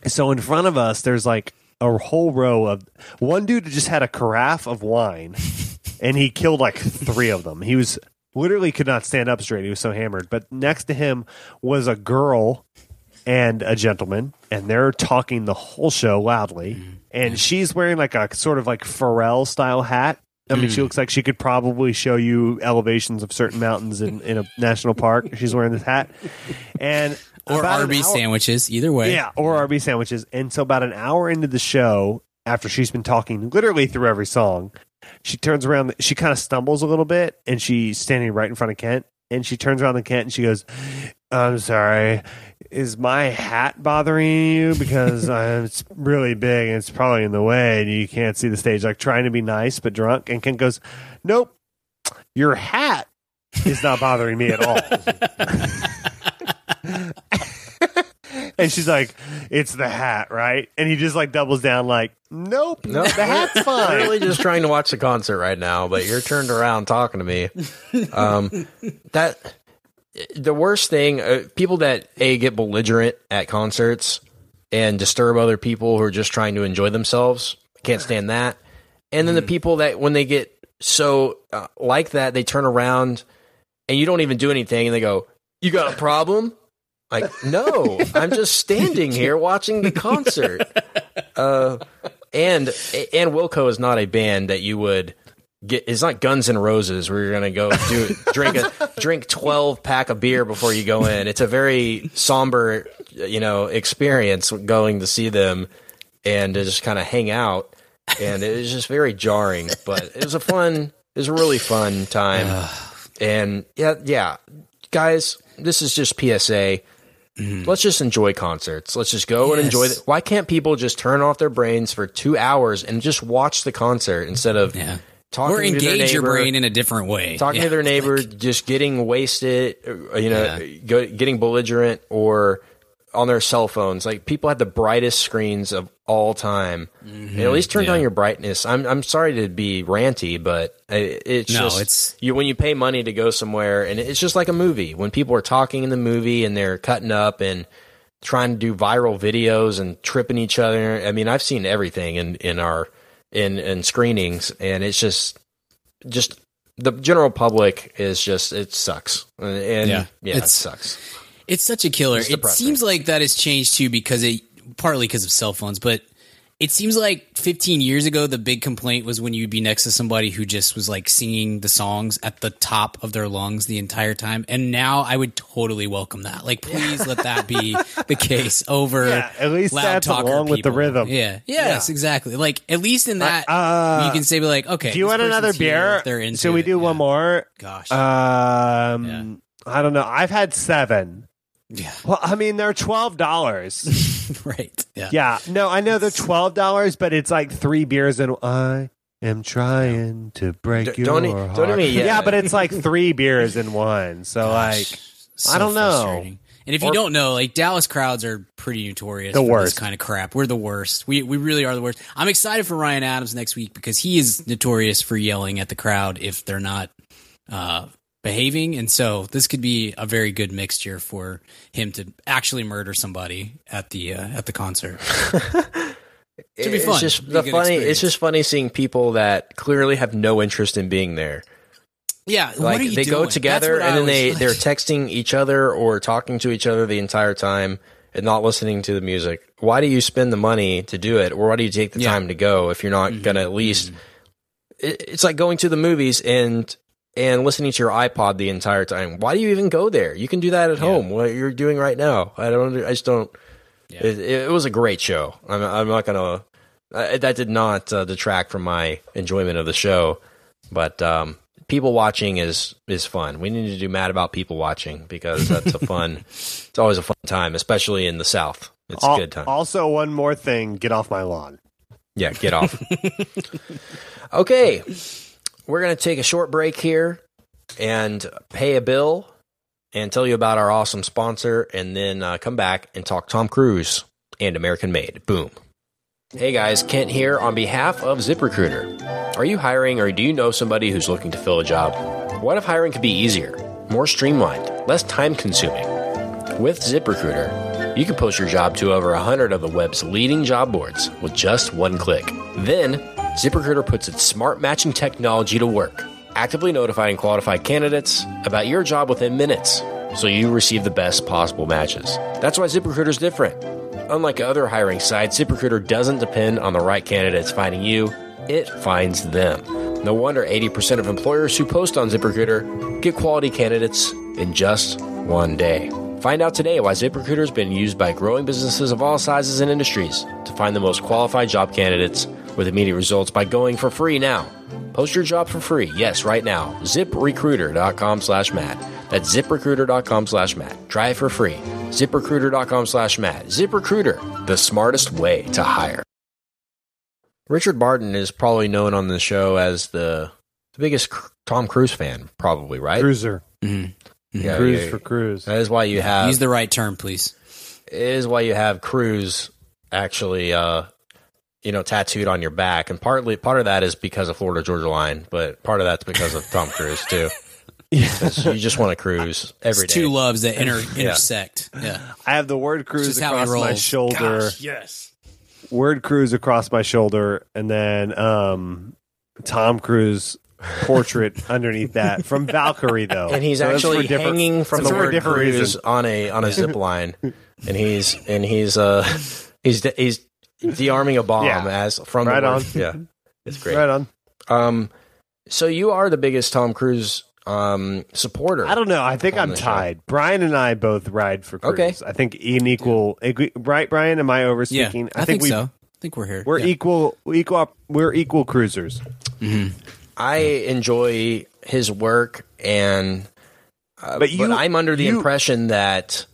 So in front of us, there's like a whole row of one dude just had a carafe of wine and he killed like three of them. He was literally could not stand up straight. He was so hammered. But next to him was a girl and a gentleman, and they're talking the whole show loudly. Mm-hmm. And she's wearing like a sort of like Pharrell style hat. I mean, she mm. looks like she could probably show you elevations of certain mountains in, in a national park. She's wearing this hat, and Or Arby's sandwiches. Either way. yeah, or RB sandwiches. And so about an hour into the show, after she's been talking literally through every song, she turns around. She kind of stumbles a little bit, and she's standing right in front of Kent. And she turns around to Kent and she goes, "I'm sorry, is my hat bothering you because uh, it's really big and it's probably in the way and you can't see the stage?" Like trying to be nice but drunk. And Kent goes, "Nope, your hat is not bothering me at all." and she's like, "It's the hat, right?" And he just like doubles down, like, "Nope, Nope. the hat's I'm fine." really just trying to watch the concert right now, but you're turned around talking to me. Um, that the worst thing, uh, people that a get belligerent at concerts and disturb other people who are just trying to enjoy themselves. Can't stand that. And then the people that when they get so uh, like that, they turn around and you don't even do anything, and they go, "You got a problem?" Like, no, I'm just standing here watching the concert. Uh, and and Wilco is not a band that you would get. It's not Guns and Roses where you're gonna go do drink a drink twelve pack of beer before you go in. It's a very somber, you know, experience going to see them and to just kind of hang out. And it was just very jarring, but it was a fun. It was a really fun time. and yeah, yeah, guys, this is just PSA. Let's just enjoy concerts. Let's just go and enjoy Yes. it. Why can't people just turn off their brains for two hours and just watch the concert instead of Yeah. talking or to their engage your brain in a different way. talking Yeah. to their neighbor, just getting wasted, uh, you know, Yeah. go, getting belligerent or on their cell phones. Like people had the brightest screens of all time. And at least turn Mm-hmm. Yeah. down your brightness. I'm I'm sorry to be ranty, but it's No, just it's- you when you pay money to go somewhere, and it's just like a movie. When people are talking in the movie and they're cutting up and trying to do viral videos and tripping each other. I mean, I've seen everything in in our in in screenings, and it's just just the general public is just it sucks, and, and Yeah. yeah, it sucks. It's such a killer. It seems like that has changed too because it partly because of cell phones, but it seems like 15 years ago the big complaint was when you'd be next to somebody who just was like singing the songs at the top of their lungs the entire time. And now I would totally welcome that. Like please let that be the case over Yeah, at least loud that's talker along with the people. rhythm. Yeah. Yes, exactly. Like at least in that uh, you can say be like, okay, Do you want another beer? They're into Should we it. do one Yeah. more? Gosh. Um, I don't know. I've had seven. Yeah. Well, I mean, they're twelve dollars. right. Yeah. yeah, no, I know they're twelve dollars, but it's like three beers and I am trying to break D- your don't heart. don't even- yeah. but it's like three beers in one. So like, I don't know. And if you don't know, like Dallas crowds are pretty notorious The for worst. this kind of crap. We're the worst. We we really are the worst. I'm excited for Ryan Adams next week because he is notorious for yelling at the crowd if they're not uh, behaving, and so this could be a very good mixture for him to actually murder somebody at the uh, at the concert. Should be fun. It's just the funny. experience. It's just funny seeing people that clearly have no interest in being there. Yeah, what like they go together and then they was- they're texting each other or talking to each other the entire time and not listening to the music. Why do you spend the money to do it, or why do you take the Yeah. time to go if you're not Mm-hmm. gonna at least? It, it's like going to the movies and and listening to your iPod the entire time. Why do you even go there? You can do that at home. What you're doing right now. I don't. I just don't. Yeah. It, it was a great show. I'm, I'm not gonna. Uh, that did not uh, detract from my enjoyment of the show, but um, people watching is is fun. We need to do mad about people watching because that's a fun. it's always a fun time, especially in the South. It's a al- good time. also one more thing: get off my lawn. Yeah, get off. okay, we're going to take a short break here and pay a bill and tell you about our awesome sponsor, and then uh, come back and talk Tom Cruise and American Made. Boom. Hey guys, Kent here on behalf of ZipRecruiter. Are you hiring or do you know somebody who's looking to fill a job? What if hiring could be easier, more streamlined, less time consuming? With ZipRecruiter, you can post your job to over 100 of the web's leading job boards with just one click. Then, ZipRecruiter puts its smart matching technology to work, actively notifying qualified candidates about your job within minutes so you receive the best possible matches. That's why ZipRecruiter is different. Unlike other hiring sites, ZipRecruiter doesn't depend on the right candidates finding you, it finds them. No wonder 80% of employers who post on ZipRecruiter get quality candidates in just one day. Find out today why ZipRecruiter has been used by growing businesses of all sizes and industries to find the most qualified job candidates with immediate results by going for free now. Post your job for free, yes, right now. ZipRecruiter.com slash Matt. That's ziprecruiter.com slash Matt. Try it for free. ZipRecruiter.com slash Matt. ZipRecruiter, the smartest way to hire. Richard Barton is probably known on the show as the, the biggest Cr- Tom Cruise fan, probably, right? Cruiser, Mhm. Yeah, cruise yeah. for cruise. That is why you have Use the right term, please. is why you have Cruise actually uh you know tattooed on your back and partly part of that is because of Florida Georgia Line but part of that's because of Tom Cruise too 'Cause you just want to cruise every It's day. two loves that inter- intersect. Yeah. I have the word cruise just how he across my shoulder. Gosh, yes. Word cruise across my shoulder, and then um, Tom Cruise portrait underneath that from Valkyrie though. and he's So actually different- hanging from the a word cruise reason. on a on a zip line, and he's and he's uh he's he's de-arming a bomb Yeah. as from Right the word. on. Yeah, it's great. Right on. Um, so you are the biggest Tom Cruise um supporter. I don't know. I think I'm the show. tied. Brian and I both ride for Cruise. Okay. I think in equal. equi- Right, Brian? Am I Yeah. overspeaking? I, think, we so. I think we're here. we're Yeah. equal. Equal. We're equal cruisers. I enjoy his work, and uh, But you- I'm under the you- impression that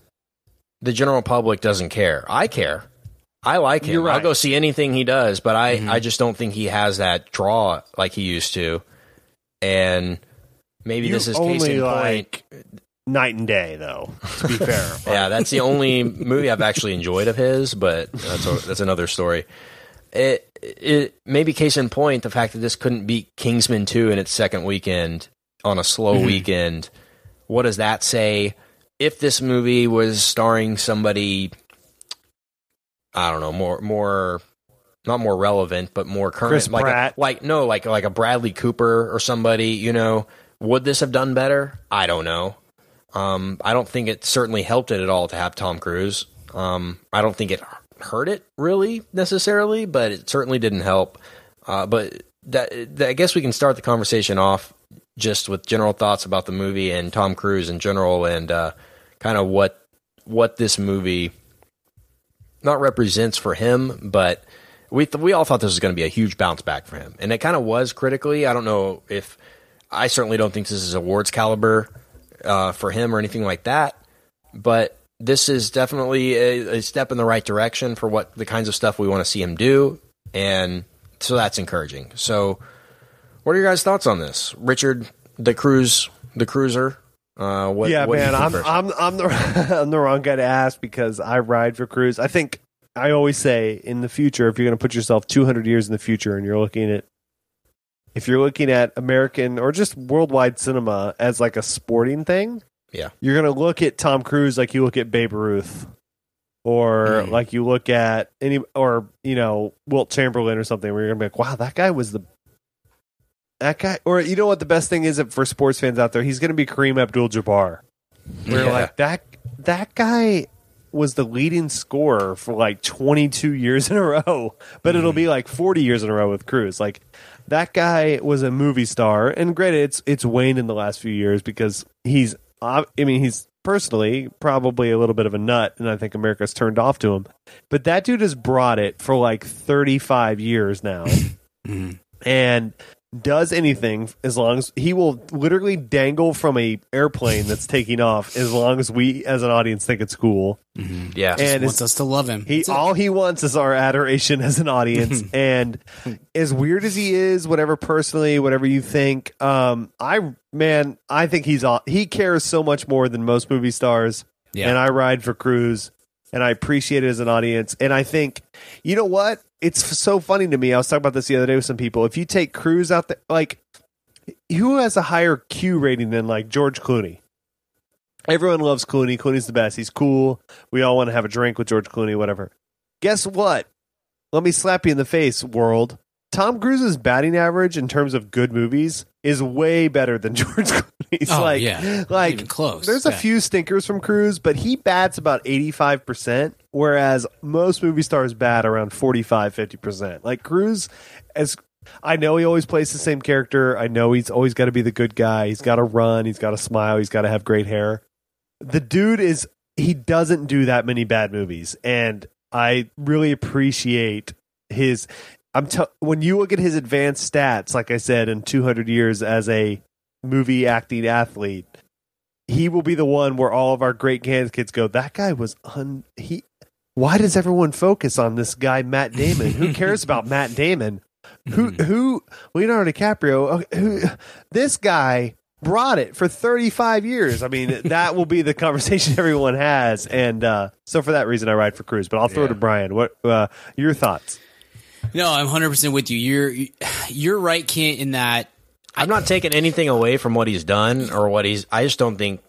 the general public doesn't care. I care. I like him. You're I'll go see anything he does, but I, mm-hmm. I just don't think he has that draw like he used to. And maybe You this is case only in point. like night and day, though. To be fair, Yeah, that's the only movie I've actually enjoyed of his, but that's a, that's another story. It it maybe case in point the fact that this couldn't beat Kingsman 2 in its second weekend on a slow mm-hmm. weekend. What does that say? If this movie was starring somebody I don't know, more more not more relevant, but more current Chris like Pratt. A, like no, like like a Bradley Cooper or somebody, you know, would this have done better? I don't know. Um, I don't think it certainly helped it at all to have Tom Cruise. Um, I don't think it hurt it really necessarily, but it certainly didn't help. Uh, but that, that- I guess we can start the conversation off just with general thoughts about the movie and Tom Cruise in general, and uh, kind of what what this movie not represents for him, but we th- we all thought this was going to be a huge bounce back for him, and it kind of was critically. I don't know if I certainly don't think this is awards caliber uh, for him or anything like that, but this is definitely a, a step in the right direction for what the kinds of stuff we want to see him do, and so that's encouraging. So, what are your guys' thoughts on this, Richard, the cruise, the cruiser? Uh, what, yeah, what man, I'm? I'm I'm the I'm the wrong guy to ask because I ride for Cruise. I think I always say in the future, if you're going to put yourself 200 years in the future, and you're looking at if you're looking at American or just worldwide cinema as like a sporting thing, Yeah. you're going to look at Tom Cruise like you look at Babe Ruth, or Mm. like you look at any or you know Wilt Chamberlain or something, where you're going to be like, wow, that guy was the that guy, or you know what the best thing is for sports fans out there, he's going to be Kareem Abdul-Jabbar. We're Yeah. like that that guy was the leading scorer for like 22 years in a row, but it'll mm-hmm. be like 40 years in a row with Cruise. Like that guy was a movie star, and granted, it's it's waned in the last few years because he's. I mean, he's personally probably a little bit of a nut, and I think America's turned off to him. But that dude has brought it for like 35 years now, mm-hmm. and does anything as long as he will literally dangle from a airplane that's taking off as long as we as an audience think it's cool yeah, and wants us to love him. he That's it. all he wants is our adoration as an audience and as weird as he is whatever personally whatever you think um i man i think he's all he cares so much more than most movie stars Yeah. and i ride for Cruise and i appreciate it as an audience and i think you know what it's so funny to me i was talking about this the other day with some people if you take Cruise out there like who has a higher q rating than like george clooney Everyone loves Clooney. Clooney's the best. He's cool. We all want to have a drink with George Clooney, whatever. Guess what? Let me slap you in the face, world. Tom Cruise's batting average in terms of good movies is way better than George Clooney's. Oh, like, yeah. Like even close. There's a few stinkers from Cruise, but he bats about 85%, whereas most movie stars bat around 45, 50%. Like Cruise, as I know he always plays the same character. I know he's always got to be the good guy. He's got to run. He's got to smile. He's got to have great hair. The dude is, he doesn't do that many bad movies. And I really appreciate his. I'm t- when you look at his advanced stats, like I said, in 200 years as a movie acting athlete, he will be the one where all of our great kids go. That guy was un. He. Why does everyone focus on this guy Matt Damon? Who cares about Matt Damon? Who who Leonardo DiCaprio? okay, Who this guy brought it for 35 years. I mean, that will be the conversation everyone has, and uh, so for that reason, I ride for Cruise. But I'll throw Yeah. to Brian. What uh, your thoughts? No, I'm 100 percent with you. You're you're right, Kent, in that I'm not taking anything away from what he's done or what he's. I just don't think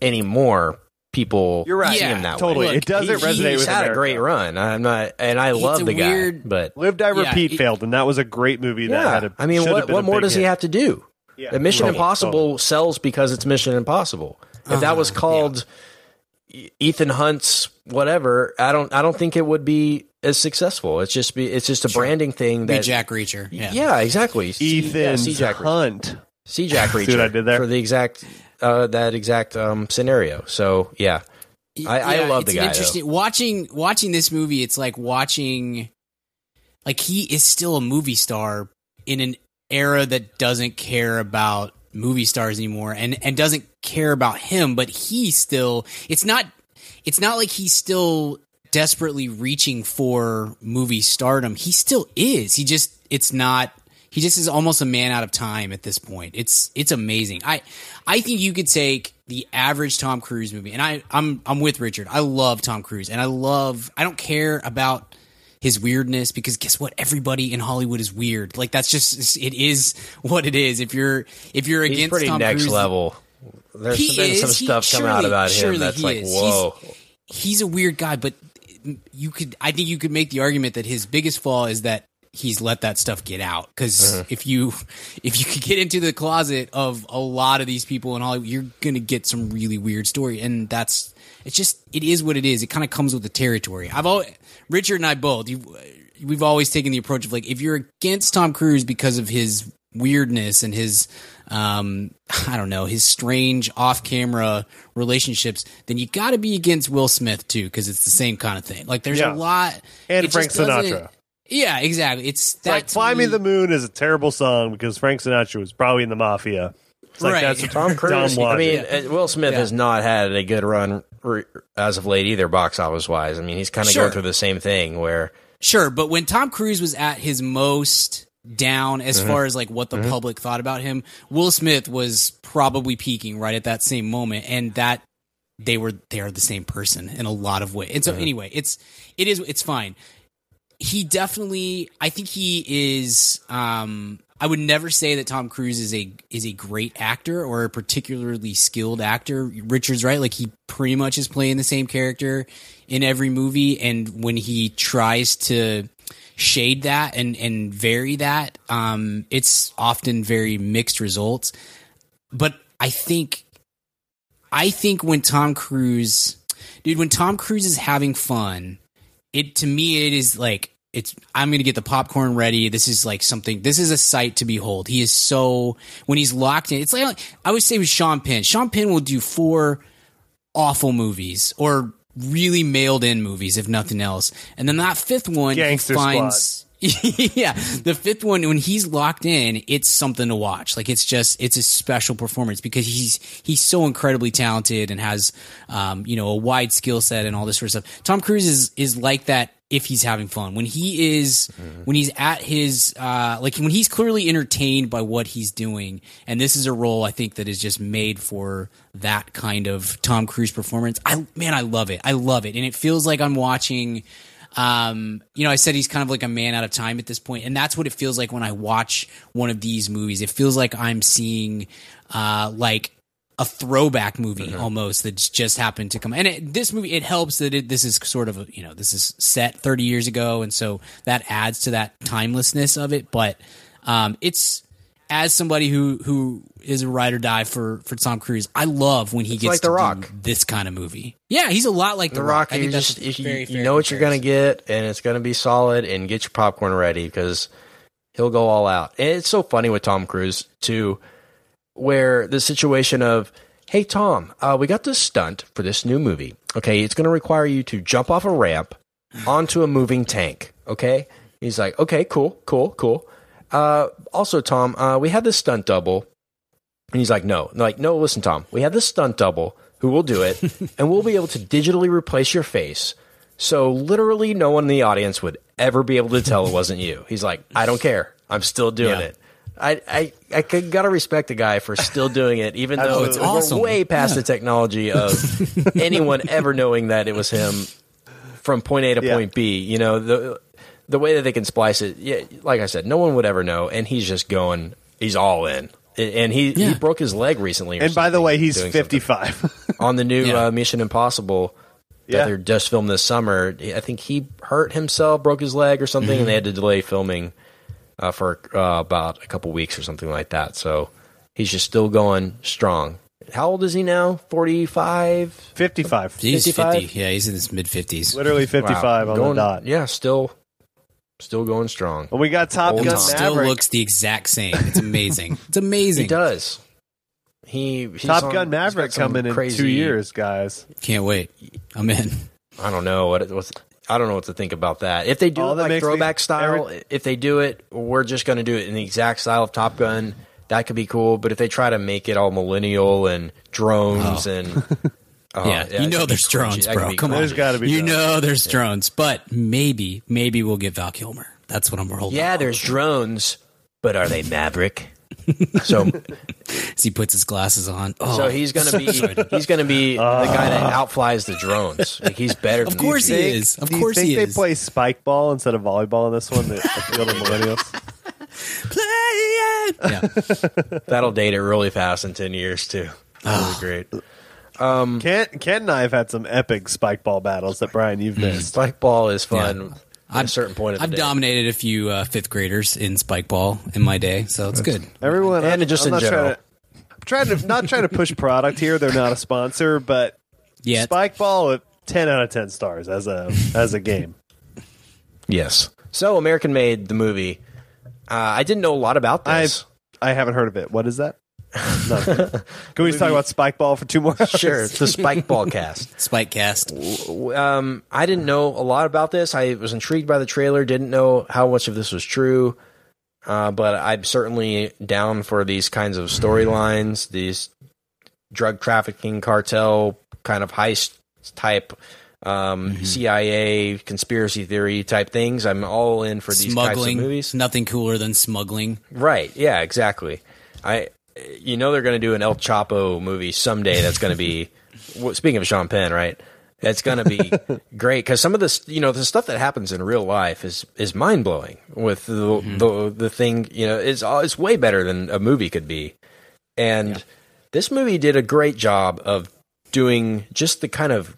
anymore people. You're right. see Yeah, him that Totally, way. Look, it doesn't He- resonate he's with had America. a great run. I'm not, and I love a the guy, weird- but Live, Die, Yeah, Repeat it- failed, and that was a great movie. That yeah, had a. I mean, should have what been what a more big does he hit. have to do? Yeah, The Mission totally, Impossible totally. sells because it's Mission Impossible. If that was Uh-huh, called Ethan Hunt's whatever, I don't I don't think it would be as successful. It's just be it's just a branding thing Be Jack Reacher. Yeah. yeah, exactly. See- Ethan yeah, see Jack Hunt. see Jack Reacher See what I did there? for the exact uh, that exact um, scenario. So yeah, I- I Yeah, love the guy, an Interesting. Watching watching this movie, it's like watching, like he is still a movie star in an era that doesn't care about movie stars anymore, and and doesn't care about him. But he still, it's not, it's not like he's still desperately reaching for movie stardom. He still is. He just, it's not. He just is almost a man out of time at this point. It's it's amazing. I I think you could take the average Tom Cruise movie, and I I'm I'm with Richard. I love Tom Cruise, and I love. I don't care about his weirdness because guess what? Everybody in Hollywood is weird. Like that's just it is what it is. If you're if you're he's against pretty Tom next Cruise, level. There's He been some is. He- stuff come out about him that's like is. He's- whoa. he's a weird guy, but you could I think you could make the argument that his biggest flaw is that he's let that stuff get out because Uh-huh. if you if you could get into the closet of a lot of these people in Hollywood, you're gonna get some really weird story, and that's it's just it is what it is. It kind of comes with the territory. I've always Richard and I both you we've always taken the approach of like if you're against Tom Cruise because of his weirdness and his um I don't know his strange off-camera relationships then you got to be against Will Smith too because it's the same kind of thing like there's Yeah. a lot And Frank Sinatra. yeah exactly it's It's like "Fly Me the Moon" is a terrible song because Frank Sinatra was probably in the mafia. It's like Right. that's Tom Cruise. I mean, logic. uh, Will Smith Yeah. has not had a good run re- as of late either, box office wise. I mean, he's kind of Sure. going through the same thing where Sure, but when Tom Cruise was at his most down as Mm-hmm. far as like what the public thought about him, Will Smith was probably peaking right at that same moment and that they were they are the same person in a lot of ways. And Mm-hmm. so anyway, it's it is it's fine. He definitely I think he is um I would never say that Tom Cruise is a is a great actor or a particularly skilled actor. Richard's right; like he pretty much is playing the same character in every movie, and when he tries to shade that and and vary that, um, it's often very mixed results. But I think, I think when Tom Cruise, dude, when Tom Cruise is having fun, it to me it is like it's I'm gonna get the popcorn ready. This is like something. This is a sight to behold. He is so when he's locked in. It's like I would say with Sean Penn. Sean Penn will do four awful movies or really mailed in movies, if nothing else. And then that fifth one, Gangster finds. yeah, the fifth one when he's locked in, it's something to watch. Like it's just it's a special performance because he's he's so incredibly talented and has um, you know a wide skill set and all this sort of stuff. Tom Cruise is is like that if he's having fun. When he is when he's at his uh like when he's clearly entertained by what he's doing and this is a role I think that is just made for that kind of Tom Cruise performance. I man I love it. I love it. And it feels like I'm watching um, you know, I said he's kind of like a man out of time at this point, and that's what it feels like when I watch one of these movies. It feels like I'm seeing, uh, like a throwback movie almost that's just happened to come. And it, this movie, it helps that it, this is sort of a, you know, this is set 30 years ago, and so that adds to that timelessness of it. But um, it's as somebody who who is a ride or die for for Tom Cruise, I love when he gets like to The Rock. this kind of movie. Yeah, he's a lot like The, The Rock, I you think that's just a you, very you know what you're gonna get, and it's gonna be solid. And get your popcorn ready because he'll go all out. And it's so funny with Tom Cruise too, where the situation of, hey Tom, uh, we got this stunt for this new movie. Okay, it's gonna require you to jump off a ramp onto a moving tank. Okay, he's like, okay, cool, cool, cool. Uh, also, Tom, uh, we have this stunt double. And he's like, no, And like, no, listen, Tom, we have this stunt double who will do it, and we'll be able to digitally replace your face. So literally no one in the audience would ever be able to tell it wasn't you. He's like, I don't care. I'm still doing Yeah. it. I, I, I could- gotta respect the guy for still doing it, even though it's Awesome. way past the technology of anyone ever knowing that it was him from point A to Yeah. point B. You know, the the way that they can splice it, yeah, like I said, no one would ever know, and he's just going, he's all in. and he Yeah. he broke his leg recently. or And by the way, he's 55. on the new Yeah. uh, Mission Impossible that Yeah. they're just filmed this summer. I think he hurt himself, broke his leg or something, and they had to delay filming uh, for uh, about a couple weeks or something like that. So he's just still going strong. How old is he now? Forty five. 55. He's 55? 50. Yeah, he's in his mid 50s. Literally 55 on going, the dot. Yeah, still, still going strong. And we got Top Old Gun time. Still looks the exact same. It's amazing. It's amazing. He does. He he's Top on- Gun Maverick some coming in crazy, two years, guys. Can't wait. I'm in. I don't know what it was. I don't know what to think about that. If they do All it like makes me- throwback style, every- if they do it, we're just going to do it in the exact style of Top Gun. That could be cool. But if they try to make it all millennial and drones oh. and oh, yeah, that you know there's drones, That bro. be Come on. There's gotta be You drones. know there's drones, but maybe, maybe we'll get Val Kilmer. That's what I'm holding. Yeah, on there's drones, but are they Maverick? So As he puts his glasses on. Oh, so he's gonna be he's gonna be the uh, guy that outflies the drones. Like he's better. Of than course these he guys. is. Of Do you course think he they play spike ball instead of volleyball in this one to appeal to millennials? Play it. Yeah. That'll date it really fast in ten years too. That'll be ah. great. Ken, um, Kent and I have had some epic spike ball battles that Brian you've hmm. missed. Spike ball is fun. Yeah. At a certain point of the I've day. dominated a few uh, fifth graders in spike ball in my day, so it's good. Everyone, And I'm, just I'm in general. Trying to, I'm trying to not trying to push product here. They're not a sponsor, but Yeah, spike ball at ten out of ten stars as a as a game. Yes. So American Made the movie. Uh, I didn't know a lot about I this. I haven't heard of it. What is that? Nothing. Can we just talk about spike ball for two more? Hours? sure, it's the Spike Ball cast. spike cast. Um, I didn't know a lot about this. I was intrigued by the trailer. Didn't know how much of this was true. Uh, but I'm certainly down for these kinds of storylines, these drug trafficking cartel kind of heist type, um, CIA conspiracy theory type things. I'm all in for these Smuggling. types of movies. Nothing cooler than smuggling. Right. Yeah, exactly. I you know they're going to do an El Chapo movie someday that's going to be speaking of Sean Penn, right? It's going to be great cuz some of this, you know, the stuff that happens in real life is is mind-blowing with the the the thing, you know, it's it's way better than a movie could be. And this movie did a great job of doing just the kind of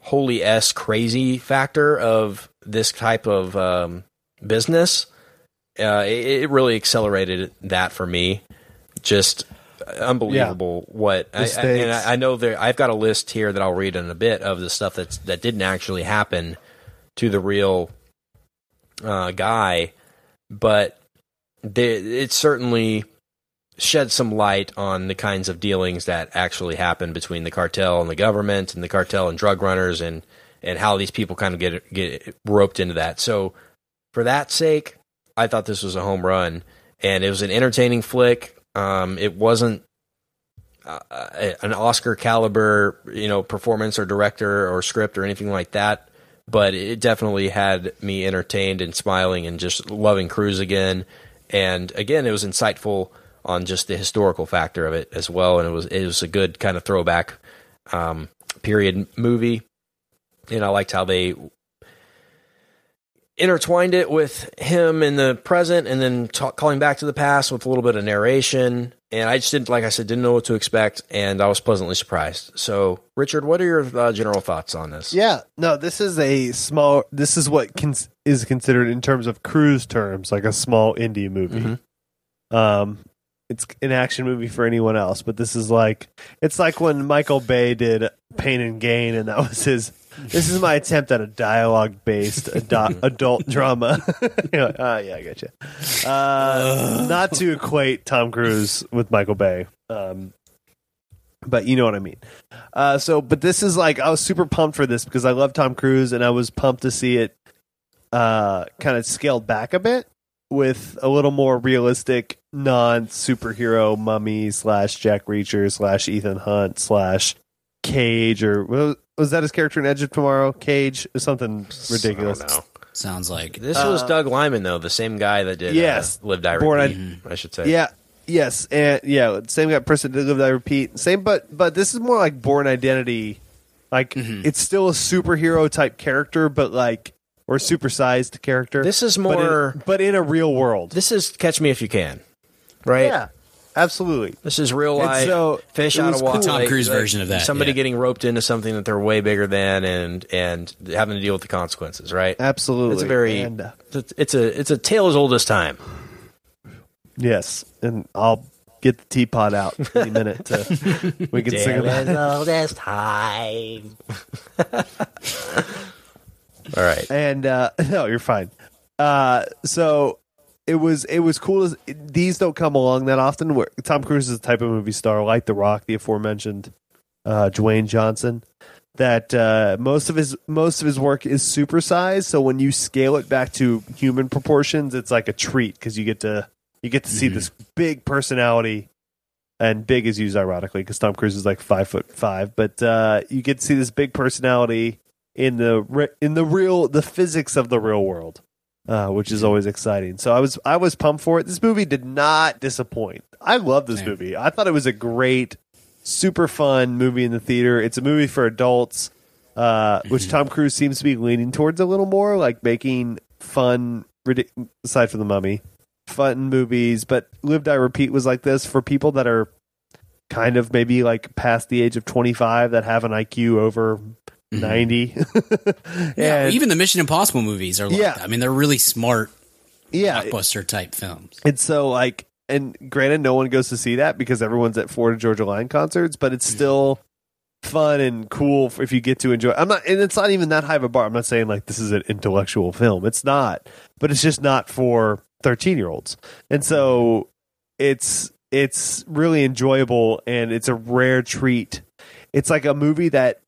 holy s crazy factor of this type of um, business uh, it, it really accelerated that for me. Just unbelievable what I, I, and. I, I know there. I've got a list here that I'll read in a bit of the stuff that's that didn't actually happen to the real uh, guy, but they, it certainly shed some light on the kinds of dealings that actually happen between the cartel and the government, and the cartel and drug runners, and and how these people kind of get get roped into that. So, for that sake, I thought this was a home run, and it was an entertaining flick. Um, it wasn't uh, an Oscar caliber, you know, performance or director or script or anything like that, but it definitely had me entertained and smiling and just loving Cruise again. And again, it was insightful on just the historical factor of it as well, and it was it was a good kind of throwback um, period movie. And I liked how they intertwined it with him in the present and then calling back to the past with a little bit of narration. And I just didn't, like I said, didn't know what to expect, and I was pleasantly surprised. So, Richard, what are your uh, general thoughts on this? Yeah, no, this is a small. This is what cons- is considered in terms of cruise terms, like a small indie movie. Um, it's an action movie for anyone else, but this is like it's like when Michael Bay did Pain and Gain, and that was his. This is my attempt at a dialogue based adult drama. Like, ah, yeah, I you. Uh, not to equate Tom Cruise with Michael Bay. Um, but you know what I mean. Uh, so, but this is like I was super pumped for this because I love Tom Cruise, and I was pumped to see it uh, kind of scaled back a bit with a little more realistic, non superhero mummy slash Jack Reacher slash Ethan Hunt slash Cage or was, was that his character in Edge of Tomorrow? Cage or something ridiculous. I don't know. Sounds like This was Doug Liman, though, the same guy that did Uh, yes. uh, Live Die Born Repeat, I should say. Yeah. Yes, and yeah, same guy person did live I repeat. Same but but this is more like Bourne Identity. Like Mm-hmm. it's still a superhero type character, but like or supersized character. This is but in- more. but in, a real world. This is Catch Me If You Can, right? yeah. Absolutely. This is real And life so, fish it out was of water. cool. Tom like- Cruise like version of that, Somebody yeah. getting roped into something that they're way bigger than, and and having to deal with the consequences. Right? Absolutely, It's a very And, uh, it's- it's a it's a tale as old as time. yes, and I'll get the teapot out any minute. To, we can sing about it. old as time. All right. And uh, no, you're fine. Uh, so it was it was cool. As, these don't come along that often. Where Tom Cruise is the type of movie star like The Rock, the aforementioned uh, Dwayne Johnson. That uh, most of his most of his work is supersized. So when you scale it back to human proportions, it's like a treat because you get to you get to see this big personality. And big is used ironically because Tom Cruise is like five foot five, but uh, you get to see this big personality in the re- in the real the physics of the real world, uh, which is always exciting. So I was I was pumped for it. This movie did not disappoint. I love this movie. I thought it was a great, super fun movie in the theater. It's a movie for adults, uh, which Tom Cruise seems to be leaning towards a little more, like making fun. ridic- Aside from the Mummy, fun movies, but Live Die Repeat was like this for people that are kind of maybe like past the age of 25 that have an IQ over Mm-hmm. 90. Yeah, and even the Mission Impossible movies are like Yeah. that. I mean, they're really smart yeah, blockbuster type films. and so like and granted no one goes to see that because everyone's at Florida Georgia Line concerts, but it's mm-hmm. still fun and cool if you get to enjoy. I'm not and it's not even that high of a bar. I'm not saying like this is an intellectual film. It's not. But it's just not for 13-year-olds. And so it's it's really enjoyable and it's a rare treat. It's like a movie that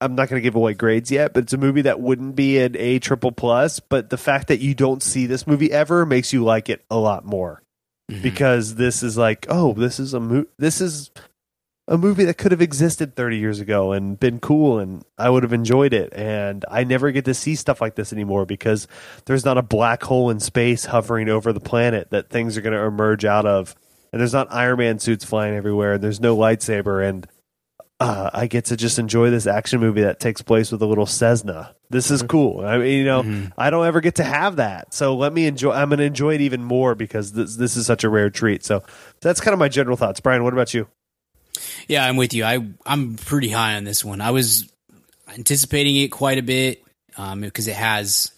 I'm not going to give away grades yet, but it's a movie that wouldn't be an A triple plus. But the fact that you don't see this movie ever makes you like it a lot more mm-hmm. because this is like, oh, this is a mo- this is a movie that could have existed 30 years ago and been cool, and I would have enjoyed it. And I never get to see stuff like this anymore because there's not a black hole in space hovering over the planet that things are going to emerge out of, and there's not Iron Man suits flying everywhere, and there's no lightsaber, and uh, I get to just enjoy this action movie that takes place with a little Cessna. This is cool. I mean, you know, I don't ever get to have that, so let me enjoy. I'm going to enjoy it even more because this this is such a rare treat. So that's kind of my general thoughts. Brian, what about you? Yeah, I'm with you. I I'm pretty high on this one. I was anticipating it quite a bit um, because it has,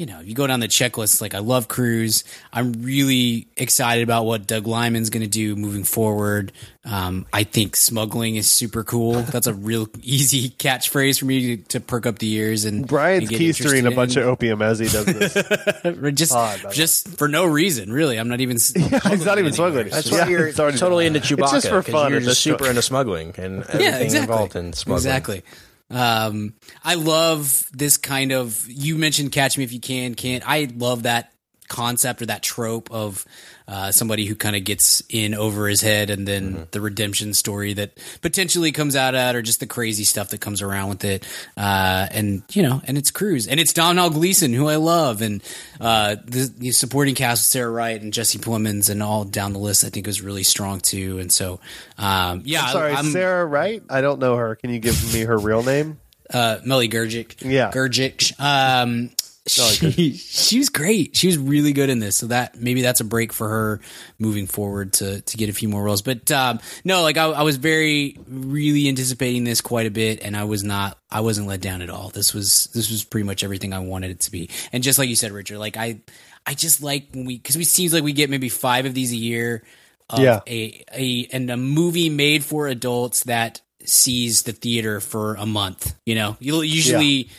you know, if you go down the checklist, like I love Cruise. I'm really excited about what Doug Liman's going to do moving forward. Um, I think smuggling is super cool. That's a real easy catchphrase for me to, to perk up the ears and Brian's and get keystering a bunch of opium as he does this. just Odd, just for no reason, really. I'm not even. yeah, he's not even smuggling. That's Yeah, why you're it's totally into Chewbacca. It's just for 'cause fun You're just super into smuggling and everything yeah, exactly. involved in smuggling. Exactly. Um, I love this kind of. You mentioned "Catch Me If You Can." Can't I love that concept or that trope of uh, somebody who kind of gets in over his head and then Mm-hmm. the redemption story that potentially comes out at or just the crazy stuff that comes around with it. Uh, and you know, and it's Cruise and it's Donald Gleeson who I love and uh, the, the supporting cast with Sarah Wright and Jesse Plemons and all down the list I think was really strong too. And so um, yeah, I'm sorry, I'm, Sarah Wright. I don't know her. Can you give me her real name? uh, Melly Gurgic. Yeah. Gurgic. Um, she, she was great. She was really good in this. So that maybe that's a break for her moving forward to to get a few more roles. But um, no, like I, I was very really anticipating this quite a bit, and I was not. I wasn't let down at all. This was this was pretty much everything I wanted it to be. And just like you said, Richard, like I I just like when we because it seems like we get maybe five of these a year. Of Yeah. a a and a movie made for adults that sees the theater for a month. You know, you'll usually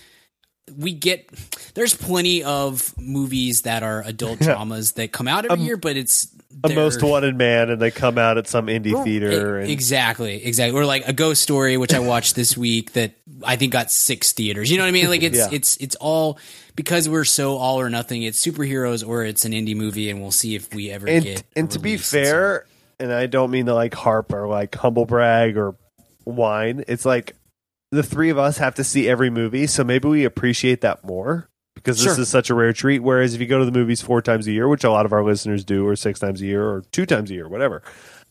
we get there's plenty of movies that are adult dramas that come out every year, but it's A most wanted man, and they come out at some indie theater. E- And, exactly, exactly. Or like a ghost story, which I watched this week that I think got six theaters. You know what I mean? Like it's Yeah. it's it's all because we're so all or nothing. It's superheroes or it's an indie movie, and we'll see if we ever and, get. and to be fair, and I don't mean to like harp or like humble brag or whine. It's like the three of us have to see every movie, so maybe we appreciate that more because this Sure. is such a rare treat. Whereas if you go to the movies four times a year, which a lot of our listeners do, or six times a year, or two times a year, whatever.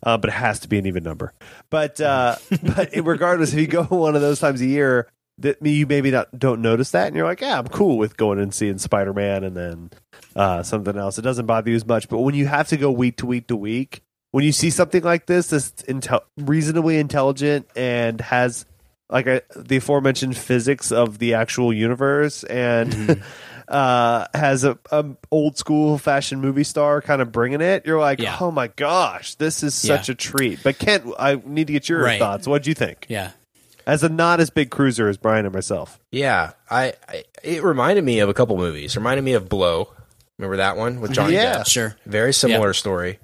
Uh, but it has to be an even number. But uh, but regardless, if you go one of those times a year, that you maybe not don't notice that, and you're like, yeah, I'm cool with going and seeing Spider Man, and then uh, something else. It doesn't bother you as much. But when you have to go week to week to week, when you see something like this that's intel- reasonably intelligent and has like a, the aforementioned physics of the actual universe and Mm-hmm. uh, has a, a old school fashion movie star kind of bringing it, you're like, Yeah. oh my gosh, this is Yeah. such a treat. But Kent, I need to get your Right. thoughts. What do you think? Yeah. As a not as big cruiser as Brian and myself. Yeah, I, I it reminded me of a couple movies. Reminded me of Blow. Remember that one with Johnny Yeah. Depp? Sure. Very similar story.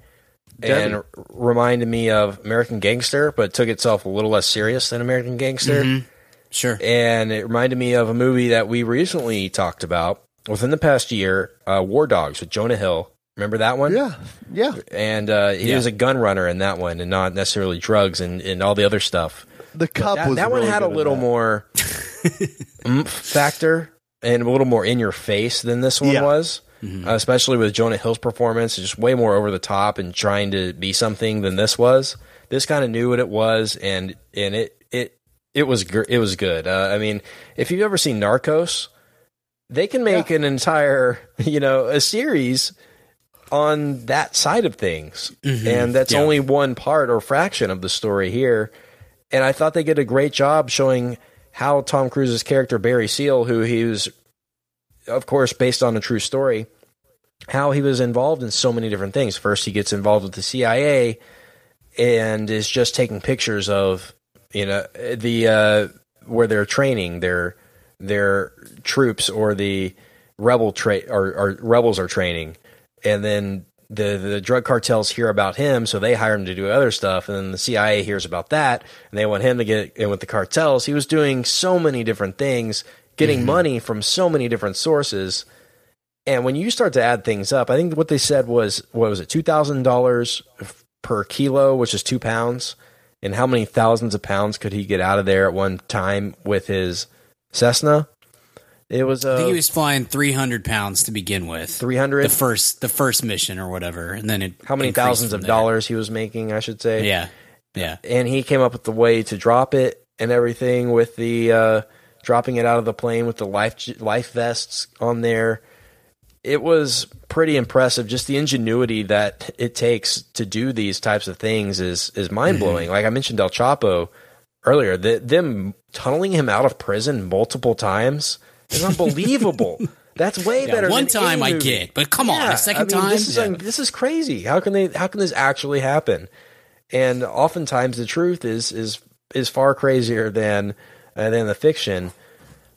And r- reminded me of American Gangster, but took itself a little less serious than American Gangster. Sure. And it reminded me of a movie that we recently talked about within the past year, uh, War Dogs with Jonah Hill. Remember that one? Yeah. Yeah. And uh, he Yeah. was a gun runner in that one, and not necessarily drugs and, and all the other stuff. The cup That, was that one had a good in little more oomph factor and a little more in your face than this one Yeah. was. Uh, especially with Jonah Hill's performance, just way more over the top and trying to be something than this was. This kind of knew what it was, and and it it it was gr- it was good. Uh, I mean, if you've ever seen Narcos, they can make an entire you know a series on that side of things, and that's Yeah. only one part or fraction of the story here. And I thought they did a great job showing how Tom Cruise's character Barry Seal, who he was, of course, based on a true story, how he was involved in so many different things. First, he gets involved with the CIA and is just taking pictures of you know the uh, where they're training their their troops or the rebel tra- or, or rebels are training, and then the the drug cartels hear about him, so they hire him to do other stuff, and then the CIA hears about that, and they want him to get in with the cartels. He was doing so many different things, getting money from so many different sources. And when you start to add things up, I think what they said was what was it, two thousand dollars per kilo, which is two pounds. And how many thousands of pounds could he get out of there at one time with his Cessna? It was I think uh, he was flying 300 pounds to begin with. three hundred. The first, the first mission or whatever, and then it. How many thousands of there. dollars he was making? I should say. Yeah, yeah, and he came up with the way to drop it and everything with the uh, dropping it out of the plane with the life life vests on there. It was pretty impressive. Just the ingenuity that it takes to do these types of things is is mind blowing. Mm-hmm. Like I mentioned, El Chapo earlier, the, them tunneling him out of prison multiple times is unbelievable. That's way Yeah, better. one time I movie. get, but come on, Yeah, a second I mean, time. This is Yeah. un- this is crazy. How can they? How can this actually happen? And oftentimes the truth is is is far crazier than than the fiction.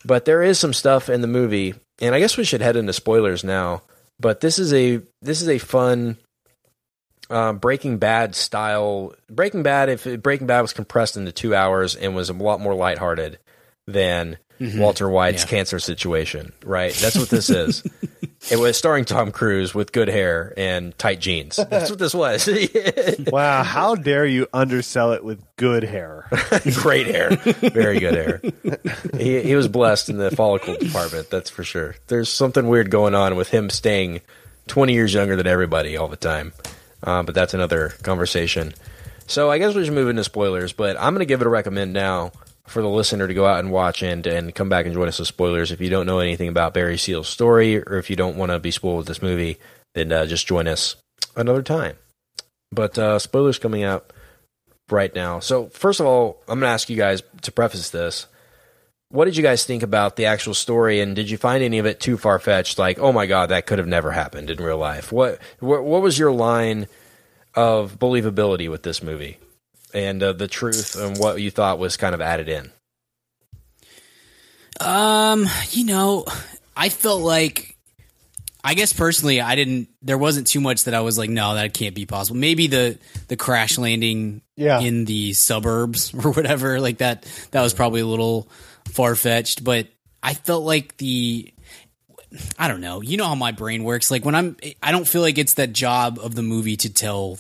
But there is some stuff in the movie, and I guess we should head into spoilers now. But this is a this is a fun uh, Breaking Bad style. Breaking Bad, if Breaking Bad was compressed into two hours and was a lot more lighthearted than Walter White's Yeah. cancer situation, right? That's what this is. it was starring Tom Cruise with good hair and tight jeans. That's what this was. Wow, how dare you undersell it with good hair? Great hair, very good hair. He, he was blessed in the follicle department. That's for sure. There's something weird going on with him staying 20 years younger than everybody all the time. Uh, but that's another conversation. So I guess we should move into spoilers. But I'm going to give it a recommend now for the listener to go out and watch and and come back and join us with spoilers. If you don't know anything about Barry Seal's story, or if you don't want to be spoiled with this movie, then uh, just join us another time. But uh, spoilers coming out right now. So first of all, I'm going to ask you guys to preface this. What did you guys think about the actual story, and did you find any of it too far fetched? Like, oh my god, that could have never happened in real life. What what, what was your line of believability with this movie, and uh, the truth, and what you thought was kind of added in? Um, you know, I felt like I guess personally I didn't there wasn't too much that I was like, no, that can't be possible. Maybe the the crash landing Yeah. in the suburbs or whatever, like that that was probably a little far fetched, but I felt like the I don't know. You know how my brain works. Like when I'm, I don't feel like it's that job of the movie to tell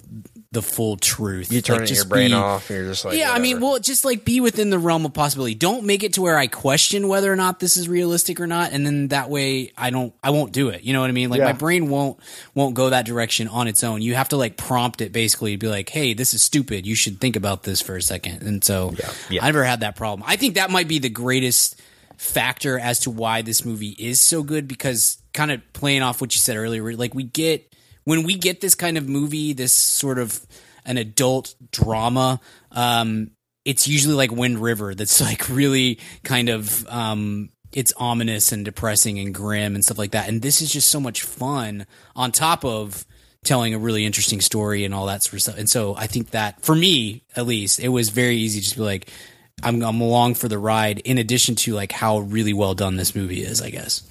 the full truth. You turn Like, your just brain be- off, you're just like, yeah, I mean, well, just like be within the realm of possibility. Don't make it to where I question whether or not this is realistic or not, and then that way I don't, I won't do it. You know what I mean? Like Yeah. my brain won't won't go that direction on its own. You have to like prompt it basically to be like, hey, this is stupid. You should think about this for a second. And so Yeah. I never had that problem. I think that might be the greatest factor as to why this movie is so good because kind of playing off what you said earlier, like we get when we get this kind of movie, this sort of an adult drama, um, it's usually like Wind River that's like really kind of um, it's ominous and depressing and grim and stuff like that. And this is just so much fun on top of telling a really interesting story and all that sort of stuff. And so I think that for me, at least, it was very easy just to be like, I'm, I'm along for the ride. In addition to like how really well done this movie is, I guess.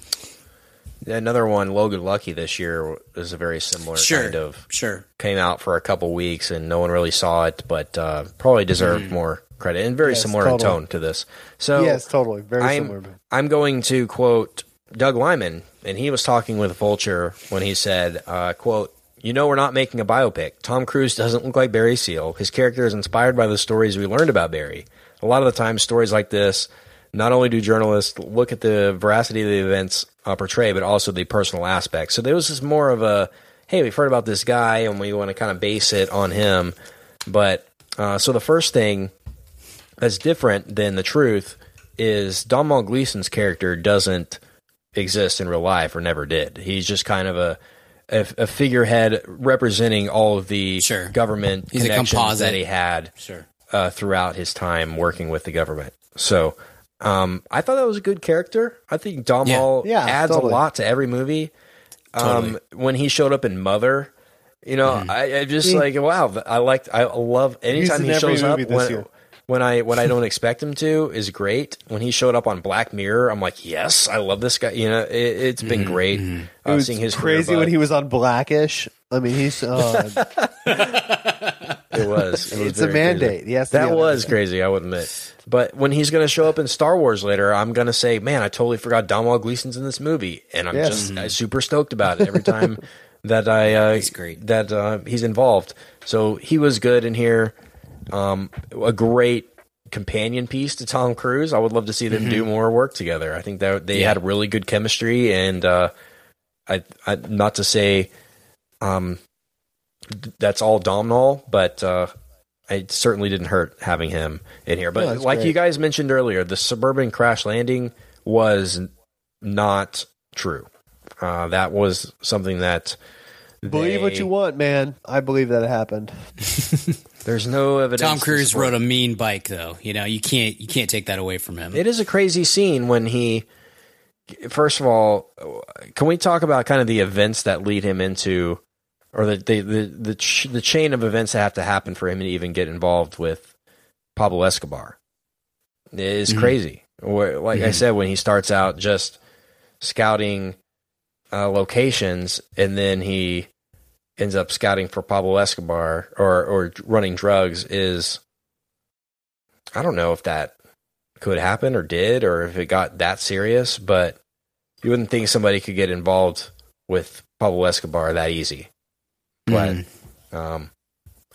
Another one, Logan Lucky this year is a very similar Sure, kind of sure. came out for a couple weeks and no one really saw it, but uh, probably deserved Mm-hmm. more credit and very Yes, similar in tone to this. So yes, totally. Very I'm, similar. man. I'm going to quote Doug Liman, and he was talking with Vulture when he said, uh, "quote You know, we're not making a biopic. Tom Cruise doesn't look like Barry Seal. His character is inspired by the stories we learned about Barry. A lot of the time, stories like this." Not only do journalists look at the veracity of the events uh, portrayed, but also the personal aspects. So there was just more of a, hey, we've heard about this guy and we want to kind of base it on him. But uh, so the first thing that's different than the truth is Domhnall Gleeson's character doesn't exist in real life or never did. He's just kind of a a, a figurehead representing all of the Sure. government He's connections that he had Sure. uh, throughout his time working with the government. So um, I thought that was a good character. I think Domhnall Yeah. Yeah, adds totally. a lot to every movie. Um, Totally. when he showed up in Mother, you know, Mm-hmm. I, I just like wow. I liked. I love anytime in he every shows up this when, year. When I when I don't expect him to is great. When he showed up on Black Mirror, I'm like, yes, I love this guy. You know, it, it's been Mm-hmm. great. It Uh, was seeing his career, crazy when he was on Blackish. I mean, he's uh, It was. It was it's a mandate. crazy. Yes, that was it. crazy. I would admit. But when he's going to show up in Star Wars later, I'm going to say, "Man, I totally forgot Domhnall Gleeson's in this movie," and I'm Yes. just uh, super stoked about it every time that I uh, He's great. that uh, he's involved. So he was good in here. Um, a great companion piece to Tom Cruise. I would love to see them do more work together. I think that they Mm-hmm. Yeah. had really good chemistry, and uh, I, I not to say um, that's all Domhnall, but uh, it certainly didn't hurt having him in here. But No, like great. you guys mentioned earlier, the suburban crash landing was not true. Uh, that was something that believe what you want, man. I believe that it happened. There's no evidence. Tom Cruise rode a mean bike, though. You know, you can't you can't take that away from him. It is a crazy scene when he. First of all, can we talk about kind of the events that lead him into, or the the the the, ch- the chain of events that have to happen for him to even get involved with Pablo Escobar? It is crazy. Where, like I said, when he starts out just scouting uh, locations, and then he ends up scouting for Pablo Escobar or or running drugs is. I don't know if that could happen or did or if it got that serious, but you wouldn't think somebody could get involved with Pablo Escobar that easy. But Mm. um,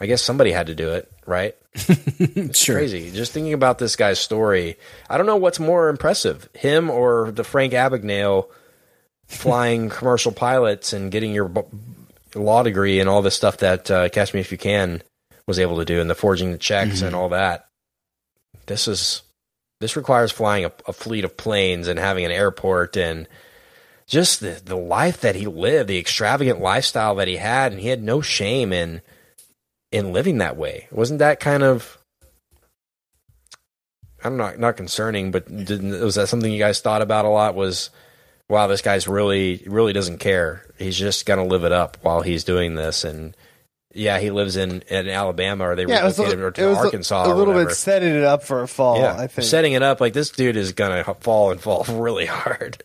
I guess somebody had to do it, right? It's sure. crazy. Just thinking about this guy's story, I don't know what's more impressive, him or the Frank Abagnale flying commercial pilots and getting your b- law degree and all this stuff that uh, Catch Me If You Can was able to do, and the forging the checks and all that. This is this requires flying a, a fleet of planes and having an airport and just the, the life that he lived, the extravagant lifestyle that he had, and he had no shame in in living that way. Wasn't that kind of I'm not not concerning, but didn't, was that something you guys thought about a lot? Was wow, this guy's really really doesn't care. He's just gonna live it up while he's doing this, and yeah, he lives in in Alabama, or they Yeah, relocated a, him it to was a- Arkansas, a, or little bit setting it up for a fall. yeah, I think. setting it up like this dude is gonna fall and fall really hard.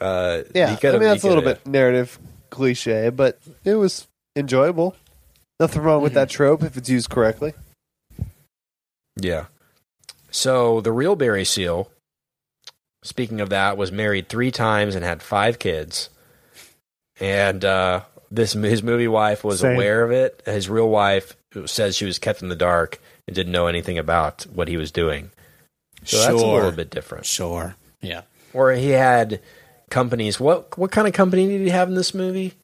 Uh, yeah, I mean that's a little bit narrative cliche, but it was enjoyable. Nothing wrong with Mm-hmm. that trope if it's used correctly. Yeah. So the real Barry Seal, speaking of that, was married three times and had five kids. And uh, this his movie wife was Same. aware of it. His real wife says she was kept in the dark and didn't know anything about what he was doing. So that's a little bit different. Sure. Yeah. Or he had companies. What what kind of company did he have in this movie?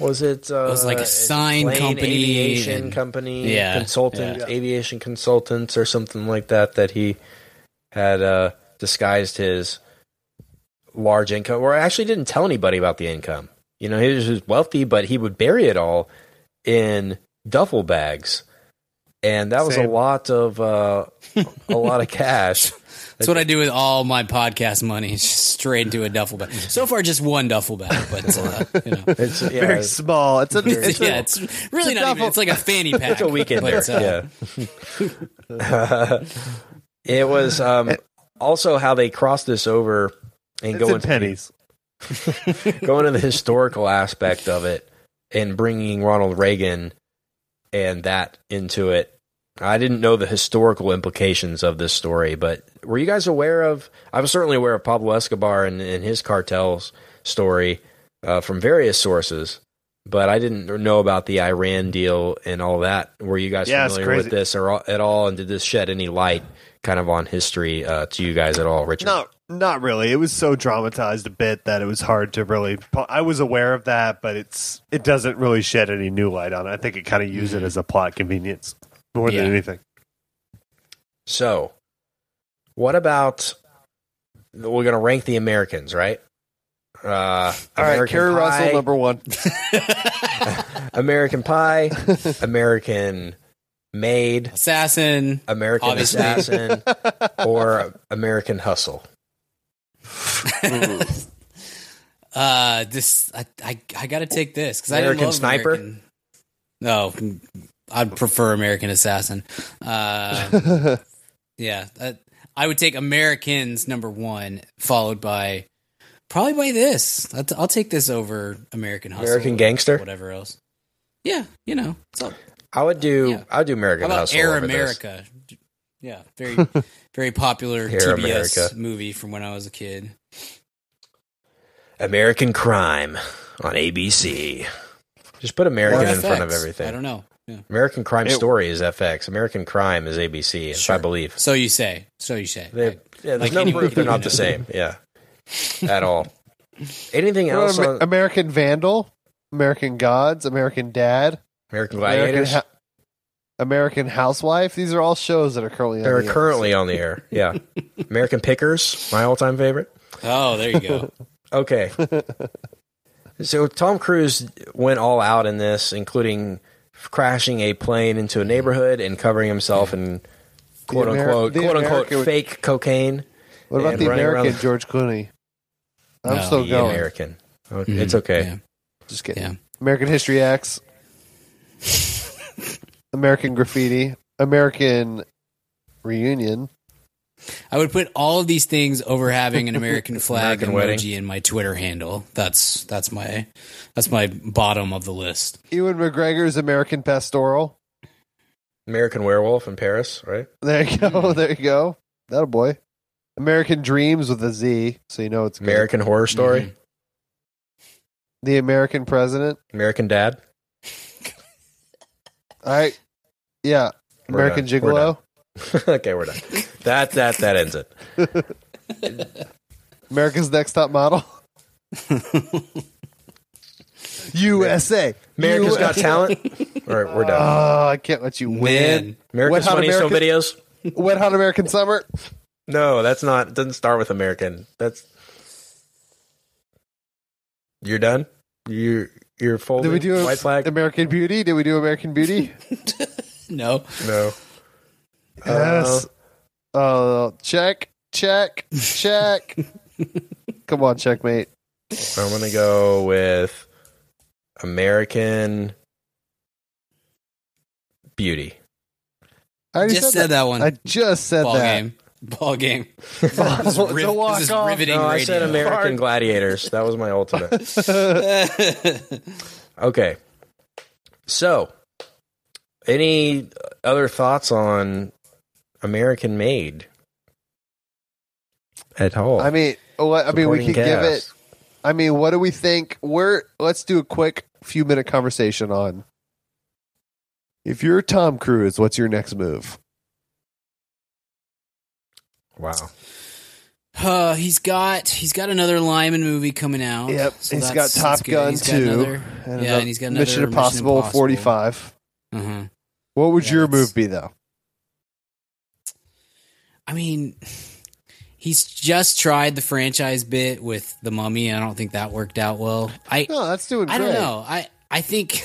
Was it? Uh, was like a sign company aviation and- company, Yeah, consultant, yeah. aviation consultants, or something like that. That he had uh, disguised his large income, or actually didn't tell anybody about the income. You know, he was just wealthy, but he would bury it all in duffel bags, and that was a lot of uh, a lot of cash. That's what I do with all my podcast money, just straight into a duffel bag. So far, just one duffel bag, but uh, you know. It's yeah, Very small. It's a, it's yeah, a, it's really it's a not even. It's like a fanny pack. it's a weekend but, there. uh, yeah. it was um, also how they cross this over and it's go in into pennies. going to the historical aspect of it and bringing Ronald Reagan and that into it. I didn't know the historical implications of this story, but were you guys aware of? I was certainly aware of Pablo Escobar and, and his cartels story uh, from various sources, but I didn't know about the Iran deal and all that. Were you guys Yeah, familiar with this or, at all? And did this shed any light kind of on history uh, to you guys at all, Richard? No, not really. It was so dramatized a bit that it was hard to really. I was aware of that, but it's it doesn't really shed any new light on it. I think it kind of used it as a plot convenience more Yeah. than anything. So, what about we're going to rank the Americans, right? Uh, All right, American Kerry Pie, Russell number one. American Pie, American Maid, assassin. American Obviously. Assassin, or American Hustle. Uh, this I I, I got to take this because I didn't American Sniper? American- No, I'd prefer American Assassin. Uh, yeah, that, I would take Americans number one, followed by probably by this. I'll, I'll take this over American Hustle, American Gangster? whatever else. Yeah, you know, so I would do. Yeah. I would do how American about Hustle. Air over this. America? Yeah, very very popular Air TBS America. movie from when I was a kid. American Crime on ABC. Just put American in front of everything. I don't know. Yeah. American Crime It- Story is FX. American Crime is ABC, if I believe. So you say. So you say. They, Right. yeah, there's Like no any proof movie they're not know. the same. Yeah, at all. Anything else about on American Vandal, American Gods, American Dad, American American, Ha- American Housewife. These are all shows that are currently. on They're the air. currently on the air. Yeah, American Pickers, my all-time favorite. Oh, there you go. Okay, so Tom Cruise went all out in this, including crashing a plane into a neighborhood and covering himself in quote Ameri- unquote the quote unquote American- fake cocaine. What about the running around American the- George Clooney? I'm No, still The going. American. Okay, Mhm. It's okay. Yeah. Just kidding. Yeah. American History X. American Graffiti. American Reunion. I would put all of these things over having an American flag American emoji wedding. in my Twitter handle. That's that's my that's my bottom of the list. Ewan McGregor's American Pastoral. American Werewolf in Paris, right? There you go. There you go. That a boy. American Dreams with a Z, so you know it's good. American Horror Story, Mhm. The American President. American Dad. All right. Yeah. We're American done. We're Gigolo. okay, we're done. That that that ends it. America's Next Top Model. USA. America's Got Talent. All right, we're done. Oh, I can't let you win. Man, America's Home American- Videos. Wet Hot American Summer. No, that's not. It doesn't start with American. That's. You're done. You you're folding. Did we do white flag? American Beauty? Did we do American Beauty? no. no. yes. Oh, check, check, check. Come on, checkmate. I'm gonna go with American Beauty. I already Just said, said that one. I just said Ball that. game. Ball game. It's This is, riv- walk this is off. riveting No, I radio. said American Hard. Gladiators. That was my ultimate. Okay. So, any other thoughts on American Made at all? I mean, what, I mean, we Supporting could give it. I mean, what do we think? We're let's do a quick few minute conversation on. If you're Tom Cruise, what's your next move? Wow. Uh, he's got he's got another Liman movie coming out. Yep, so he's got Top. Gun He's got 2, another- And yeah, and he's got another Mission Impossible, Impossible. 45. Uh-huh. What would Yeah, your that's- move be though? I mean, he's just tried the franchise bit with the Mummy. And I don't think that worked out well. I No, that's doing I don't know. I I think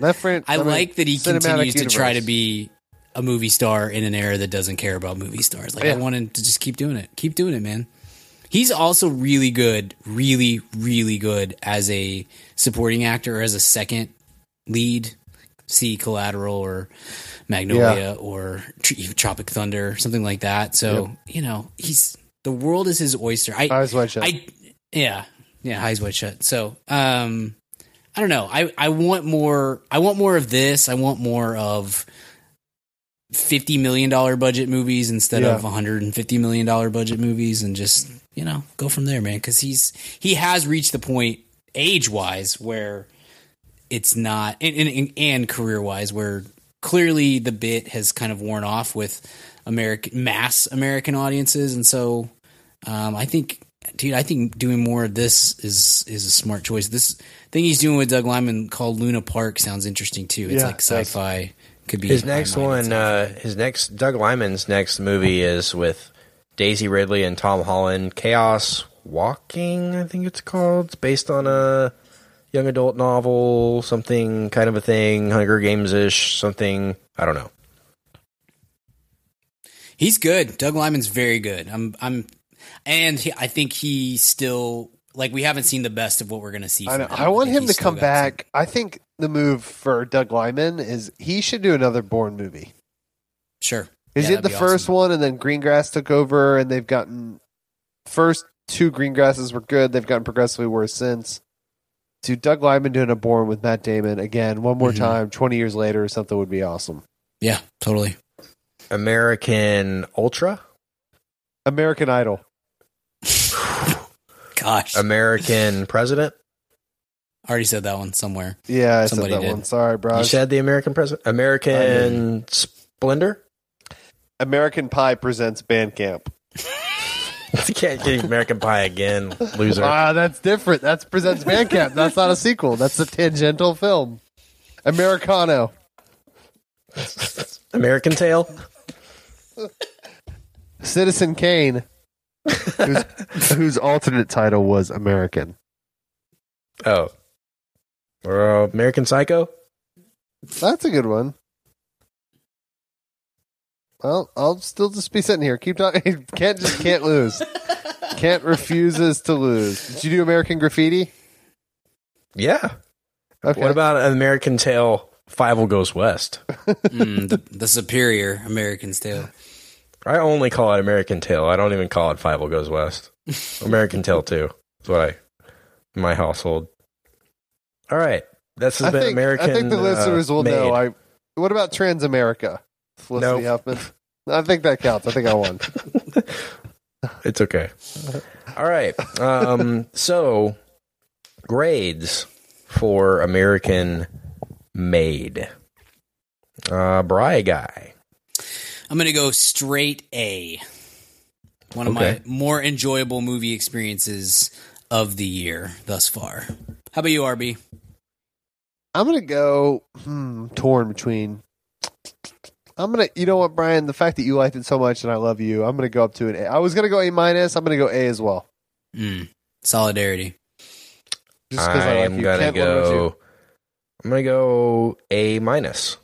That fran- I mean, like that he continues to try to be a movie star in an era that doesn't care about movie stars. Like Yeah. I want him to just keep doing it. Keep doing it, man. He's also really good, really, really good as a supporting actor or as a second lead. See Collateral or Magnolia or Tr- Tropic Thunder, something like that. So you know, he's the world is his oyster. I, Eyes wide shut. I yeah yeah eyes wide shut. So um, I don't know. I I want more. I want more of this. I want more of fifty million dollar budget movies instead Yeah. of one hundred and fifty million dollar budget movies, and just you know go from there, man. Because he's he has reached the point age wise where it's not and, and, and career wise where clearly the bit has kind of worn off with American mass American audiences, and so um, I think, dude, I think doing more of this is is a smart choice. This thing he's doing with Doug Liman called Luna Park sounds interesting too. It's Yeah, like sci-fi. Could be His next one, uh, his next Doug Liman's next movie is with Daisy Ridley and Tom Holland. Chaos Walking, I think it's called. It's based on a young adult novel, something kind of a thing, Hunger Games ish, something. I don't know. he's good. Doug Liman's very good. I'm, I'm, and he, I think he still like we haven't seen the best of what we're gonna see. I, know. him. I want think him to come got back. I think the move for Doug Liman is he should do another Bourne movie. some- Sure, He Yeah, did that'd the first awesome. one, and then Greengrass took over, and they've gotten first two Greengrasses were good. They've gotten progressively worse since. To Doug Liman doing a Bourne with Matt Damon again, one more Mhm. time, twenty years later, or something would be awesome. Yeah, totally. American Ultra, American Idol. Gosh, American President. I already said that one somewhere. Yeah, I Somebody said that did. one. Sorry, bro. You said the American President. American Splendor. American Pie presents Bandcamp. you can't get American Pie again, loser. Ah, that's different. That's presents Bandcamp. That's not a sequel. That's a tangential film. Americano. American Tail. Citizen Kane, whose, whose alternate title was American. Oh, or uh, American Psycho. That's a good one. Well, I'll still just be sitting here. Keep talking. Can't just can't lose. Can't refuses to lose. Did you do American Graffiti? Yeah. Okay. What about American Tail? Five will goes west. Mm, the, the superior American tale. I only call it American Tail. I don't even call it Fievel goes west. American Tail too. That's what I my household. All right. This has I been think, American. I think the uh, listeners will know. I. What about Transamerica? Felicity Nope. Huffman. I think that counts. I think I won. It's okay. All right. Um, so grades for American Made. Uh, Bry guy. I'm gonna go straight A. One of Okay. my more enjoyable movie experiences of the year thus far. How about you, RB? I'm gonna go hmm, torn between. I'm gonna, you know what, Brian? The fact that you liked it so much and I love you, I'm gonna go up to an A. I was gonna go A minus. I'm gonna go A as well. Mm, solidarity. Just because I, I like am you. gonna Kent, what you? go. I'm gonna go A minus.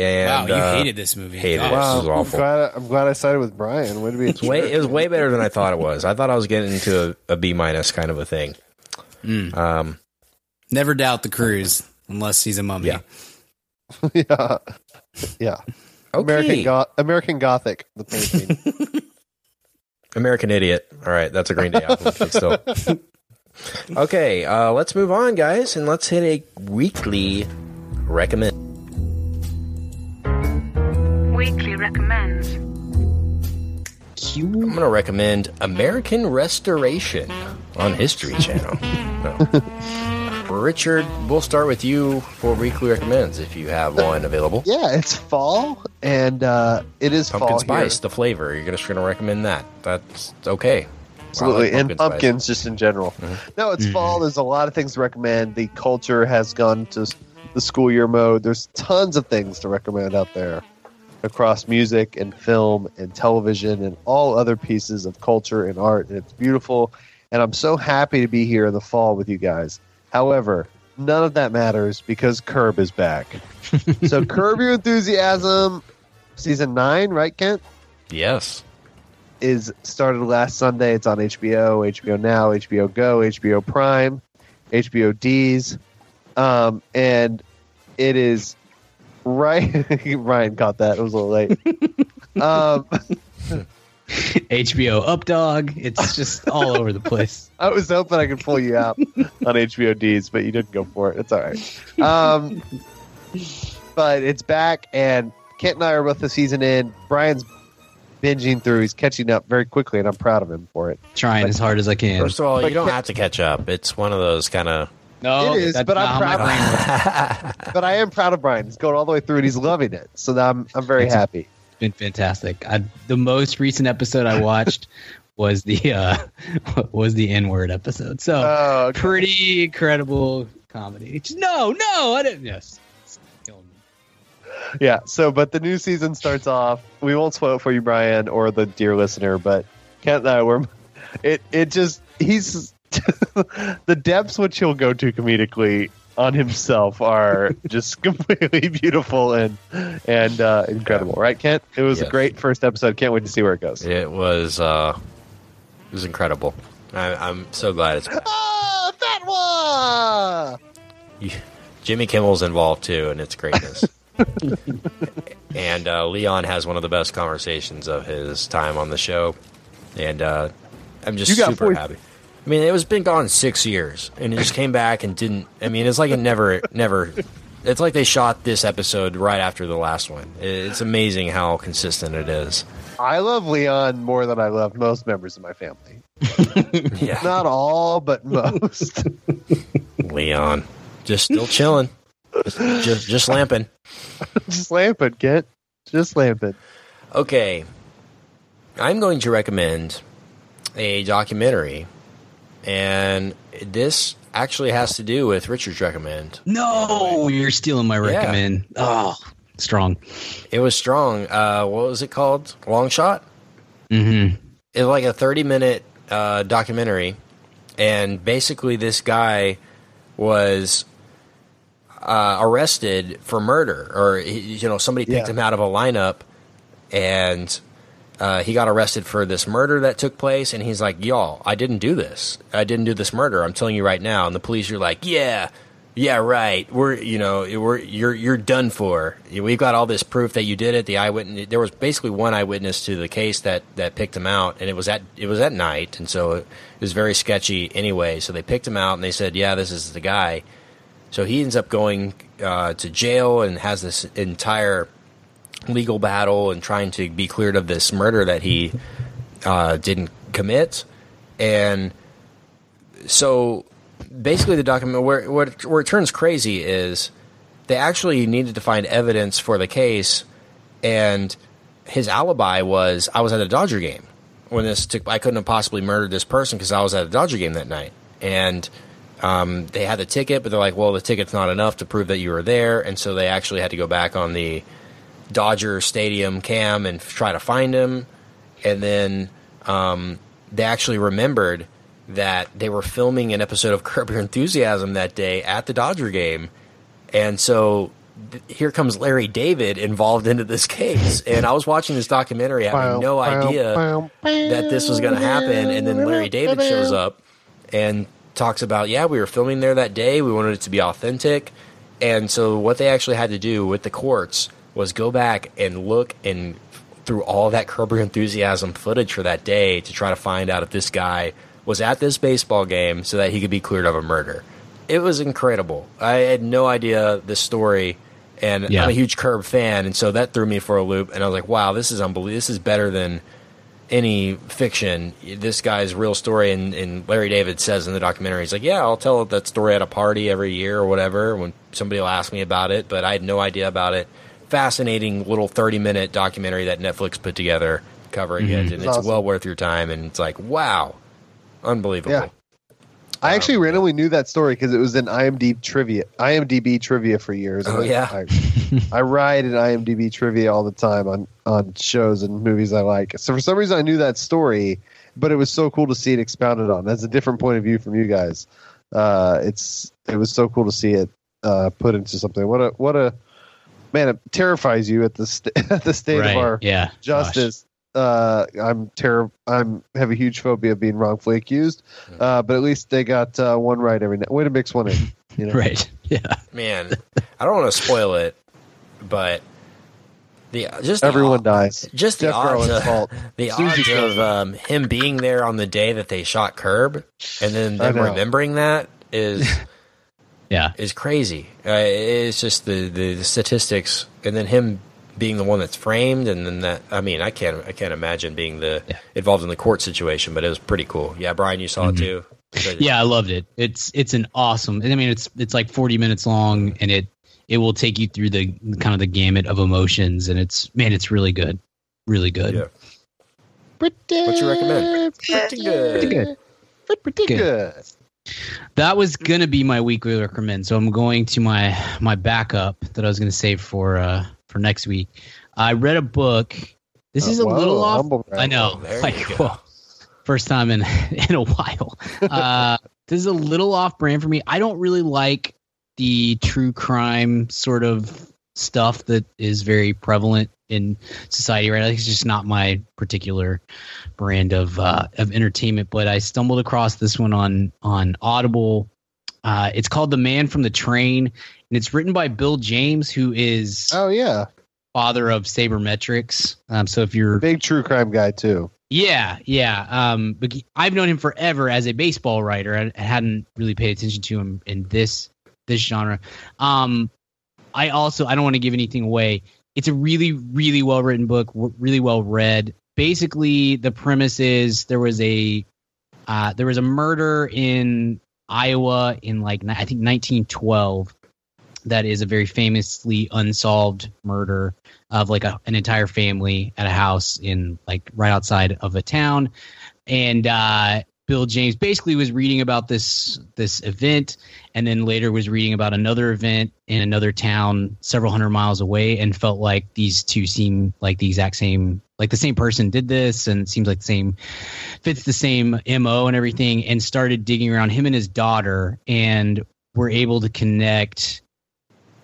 And wow, you uh, hated this movie. hated it. Wow, This is I'm awful. glad. I'm glad I sided with Brian. Way to be It's way, it was way better than I thought it was. I thought I was getting into a, a B minus kind of a thing. Mm. Um, Never doubt the cruise unless he's a mummy. Yeah. yeah, yeah. okay. American Go- American Gothic, the painting. American Idiot. All right, that's a Green Day album. still. Okay, uh, let's move on, guys, and let's hit a weekly recommend. Weekly recommends. I'm going to recommend American Restoration on History Channel. No. Richard, we'll start with you for weekly recommends if you have one available. yeah, it's fall, and uh, it is Pumpkin fall spice, here. the flavor. You're just going to recommend that. That's okay. Absolutely, I like and pumpkin spice. Mm-hmm. pumpkins just in general. No, it's fall. There's a lot of things to recommend. The culture has gone to the school year mode. There's tons of things to recommend out there across music and film and television and all other pieces of culture and art. And it's beautiful. And I'm so happy to be here in the fall with you guys. However, none of that matters because Curb is back. so Curb Your Enthusiasm, season nine, right, Kent? Yes. Is started last Sunday. It's on HBO, HBO Now, HBO Go, HBO Prime, HBO D's, um, and it is right. Ryan caught that. It was a little late. um, HBO Updog. It's just all over the place. I was hoping I could pull you out on HBO D's, but you didn't go for it. It's all right. Um, but it's back, and Kent and I are both the season in. Brian's binging through; he's catching up very quickly, and I'm proud of him for it. Trying as hard as I can. First of all, But you don't can- have to catch up. It's one of those kind of. No, It is, but I'm proud- brain works. But I am proud of Brian. He's going all the way through, and he's loving it. So I'm I'm very It's happy. It's been fantastic. I, the most recent episode I watched was the uh, was the N word episode. So Oh, okay. pretty incredible comedy. Just, no, no, I didn't. Yes, It's killing me. Yeah. So, but the new season starts off. We won't spoil it for you, Brian, or the dear listener. But Kent and I were. It it just he's the depths which he'll go to comedically on himself are just completely beautiful and and uh, incredible, right, Kent? It was Yes. a great first episode. Can't wait to see where it goes. It was. uh It was incredible. I, I'm so glad it's. Ah, that one. Jimmy Kimmel's involved too, and it's greatness. and uh, Leon has one of the best conversations of his time on the show, and uh, I'm just super 40 happy. I mean, it was been gone six years, and it just came back and didn't. I mean, it's like it never, never. It's like they shot this episode right after the last one. It's amazing how consistent it is. I love Leon more than I love most members of my family. Yeah, Not all, but most. Leon, just still chilling, just, just, just lamping. Just lamping, Kent. Just lamping. Okay. I'm going to recommend a documentary, and this actually has to do with Richard's recommend. No, you're stealing my Yeah. recommend. Oh, strong. It was strong. Uh, what was it called? Long Shot? Mm-hmm. It was like a 30 minute uh, documentary, and basically, this guy was uh, arrested for murder, or you know, somebody picked Yeah. him out of a lineup, and uh, he got arrested for this murder that took place. And he's like, "Y'all, I didn't do this. I didn't do this murder. I'm telling you right now." And the police are like, "Yeah." Yeah, right. We're you know we're you're you're done for. We've got all this proof that you did it. The eyewitness. There was basically one eyewitness to the case that that picked him out, and it was at it was at night, and so it was very sketchy anyway. So they picked him out, and they said, "Yeah, this is the guy." So he ends up going uh, to jail and has this entire legal battle and trying to be cleared of this murder that he uh, didn't commit. And so basically, the document where, where, where it turns crazy is they actually needed to find evidence for the case, and his alibi was I was at a Dodger game when this took. I couldn't have possibly murdered this person because I was at a Dodger game that night, and um, they had the ticket, but they're like, well, the ticket's not enough to prove that you were there, and so they actually had to go back on the Dodger Stadium cam and try to find him, and then um, they actually remembered that they were filming an episode of Curb Your Enthusiasm that day at the Dodger game, and so th- here comes Larry David involved into this case, and I was watching this documentary having no idea that this was going to happen. And then Larry David shows up and talks about, yeah, we were filming there that day. We wanted it to be authentic. And so what they actually had to do with the courts was go back and look and through all that Curb Your Enthusiasm footage for that day to try to find out if this guy was at this baseball game so that he could be cleared of a murder. It was incredible. I had no idea this story, and Yeah. I'm a huge Curb fan, and so that threw me for a loop. And I was like, "Wow, this is unbelievable. This is better than any fiction. This guy's real story." And, and Larry David says in the documentary, he's like, "Yeah, I'll tell that story at a party every year or whatever when somebody will ask me about it." But I had no idea about it. Fascinating little 30 minute documentary that Netflix put together covering it, and It's it's awesome. well worth your time. And it's like, wow, unbelievable. Yeah. I actually randomly knew that story because it was in IMDb trivia, IMDb trivia for years. Oh, I- yeah. I, I ride in IMDb trivia all the time on on shows and movies I like. So for some reason, I knew that story, but it was so cool to see it expounded on. That's a different point of view from you guys. uh, it's it was so cool to see it uh, put into something. What a what a man! It terrifies you at the st- at the state right. of our yeah. Gosh. justice. Uh, I'm terror. I'm have a huge phobia of being wrongfully accused. Uh, but at least they got uh, one right every night. Way to mix one in. You know? Right. Yeah. Man, I don't want to spoil it, but the just the Everyone odd- dies. Just the Jeff odds, Garlin's of, fault. the Susie odds of um, him being there on the day that they shot Curb, and then them remembering that is Yeah. is crazy. Uh, it's just the, the the statistics, and then him being the one that's framed, and then that. I mean, I can't I can't imagine being the Yeah. involved in the court situation, but it was pretty cool. Yeah, Brian, you saw it too. So- Yeah, I loved it. It's it's an awesome. I mean, it's it's like forty minutes long, and it it will take you through the kind of the gamut of emotions, and it's man, it's really good, really good. Yeah. What do you recommend? Pretty good. Pretty good. Pretty Good. good. That was gonna be my weekly recommend. So I'm going to my my backup that I was gonna save for uh for next week. I read a book. This is a whoa, little off. I know. Oh, like, go. whoa. first time in in a while. Uh, this is a little off brand for me. I don't really like the true crime sort of stuff that is very prevalent in society right now. It's just not my particular brand of uh, of entertainment. But I stumbled across this one on on Audible. Uh, it's called The Man from the Train, and it's written by Bill James, who is Oh yeah, father of sabermetrics. Um, so if you're a big true crime guy too. yeah, yeah. Um, but I've known him forever as a baseball writer. I, I hadn't really paid attention to him in this this genre. Um, I also I don't want to give anything away. It's a really really well written book, really well read. Basically, the premise is there was a uh, there was a murder in Iowa in like I think 1912 that is a very famously unsolved murder of like a, an entire family at a house in like right outside of a town and uh bill james basically was reading about this this event and then later was reading about another event in another town several hundred miles away and felt like these two seem like the exact same like the same person did this and seems like the same fits the same mo and everything and started digging around him and his daughter and were able to connect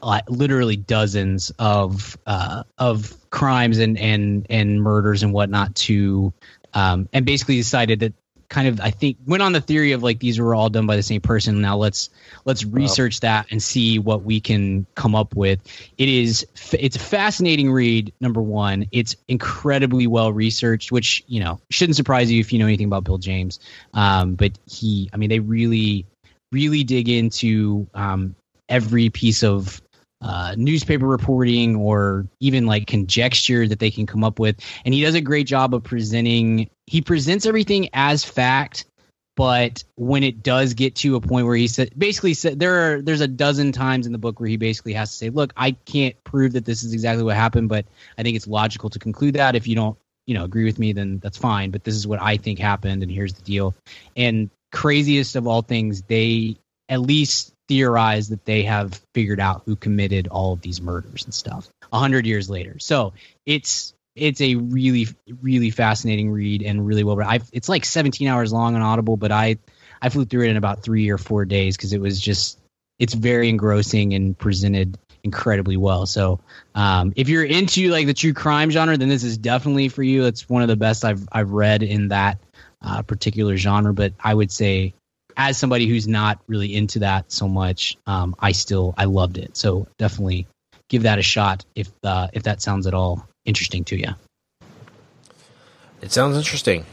uh, literally dozens of uh, of crimes and and and murders and whatnot to um, and basically decided that kind of I think went on the theory of like these were all done by the same person. Now let's let's research that and see what we can come up with. It is it's a fascinating read. Number one, it's incredibly well researched, which you know shouldn't surprise you if you know anything about Bill James. Um, but he, I mean, they really really dig into um, every piece of uh, newspaper reporting or even like conjecture that they can come up with. And he does a great job of presenting, he presents everything as fact. But when it does get to a point where he said, basically said, there are, there's a dozen times in the book where he basically has to say, look, I can't prove that this is exactly what happened, but I think it's logical to conclude that if you don't, you know, agree with me, then that's fine. But this is what I think happened. And here's the deal. And craziest of all things, they at least theorize that they have figured out who committed all of these murders and stuff a hundred years later. So it's it's a really really fascinating read and really well. I've it's like 17 hours long on Audible, but I I flew through it in about three or four days because it was just it's very engrossing and presented incredibly well. So um, if you're into like the true crime genre, then this is definitely for you. It's one of the best I've I've read in that uh, particular genre. But I would say as somebody who's not really into that so much, um, I still I loved it. So definitely give that a shot if uh, if that sounds at all interesting to you. It sounds interesting.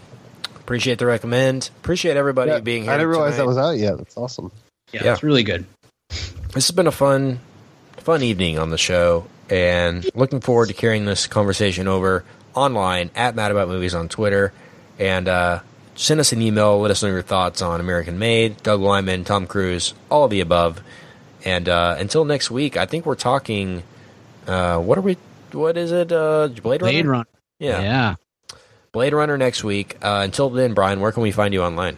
Appreciate the recommend. Appreciate everybody Yeah, being here. I didn't realize that was out yet. That's awesome. Yeah. it's really good. This has been a fun, fun evening on the show, and looking forward to carrying this conversation over online at Mad About Movies on Twitter, and uh, send us an email. Let us know your thoughts on American Made, Doug Liman, Tom Cruise, all of the above. And uh, until next week, I think we're talking. Uh, what are we? What is it? Uh, Blade Runner. Blade Runner. Yeah, yeah. Blade Runner next week. Uh, until then, Brian, where can we find you online?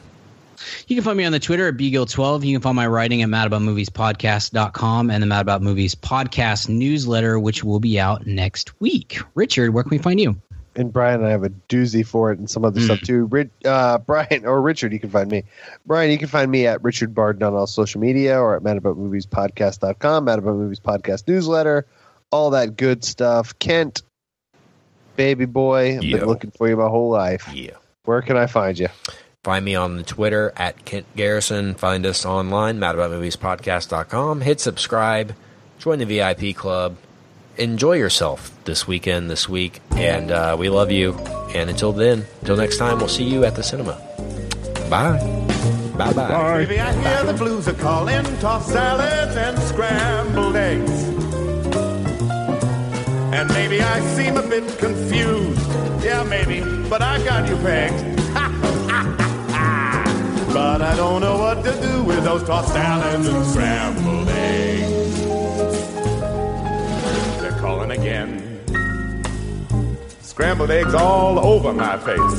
You can find me on the Twitter at bgill12. You can find my writing at madaboutmoviespodcast.com and the Mad About Movies podcast newsletter, which will be out next week. Richard, where can we find you? And Brian and I have a doozy for it and some other stuff too. Rid, uh, Brian or Richard, you can find me. Brian, you can find me at Richard Barden on all social media or at madaboutmoviespodcast.com, Mad About Movies Podcast newsletter, all that good stuff. Kent, baby boy, I've Yo. been looking for you my whole life. Yeah. Where can I find you? Find me on the Twitter at Kent Garrison. Find us online, madaboutmoviespodcast.com. Hit subscribe. Join the VIP club. Enjoy yourself this weekend, this week. And uh, we love you. And until then, until next time, we'll see you at the cinema. Bye. Bye bye. Maybe I hear the blues are calling, tossed salads and scrambled eggs. And maybe I seem a bit confused. Yeah, maybe, but I got you pegged. but I don't know what to do with those tossed salads and scrambled eggs. Calling again. Scrambled eggs all over my face.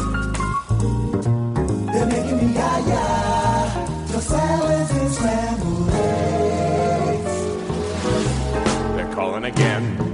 They're making me yah-yah. The salads and scrambled eggs. They're calling again.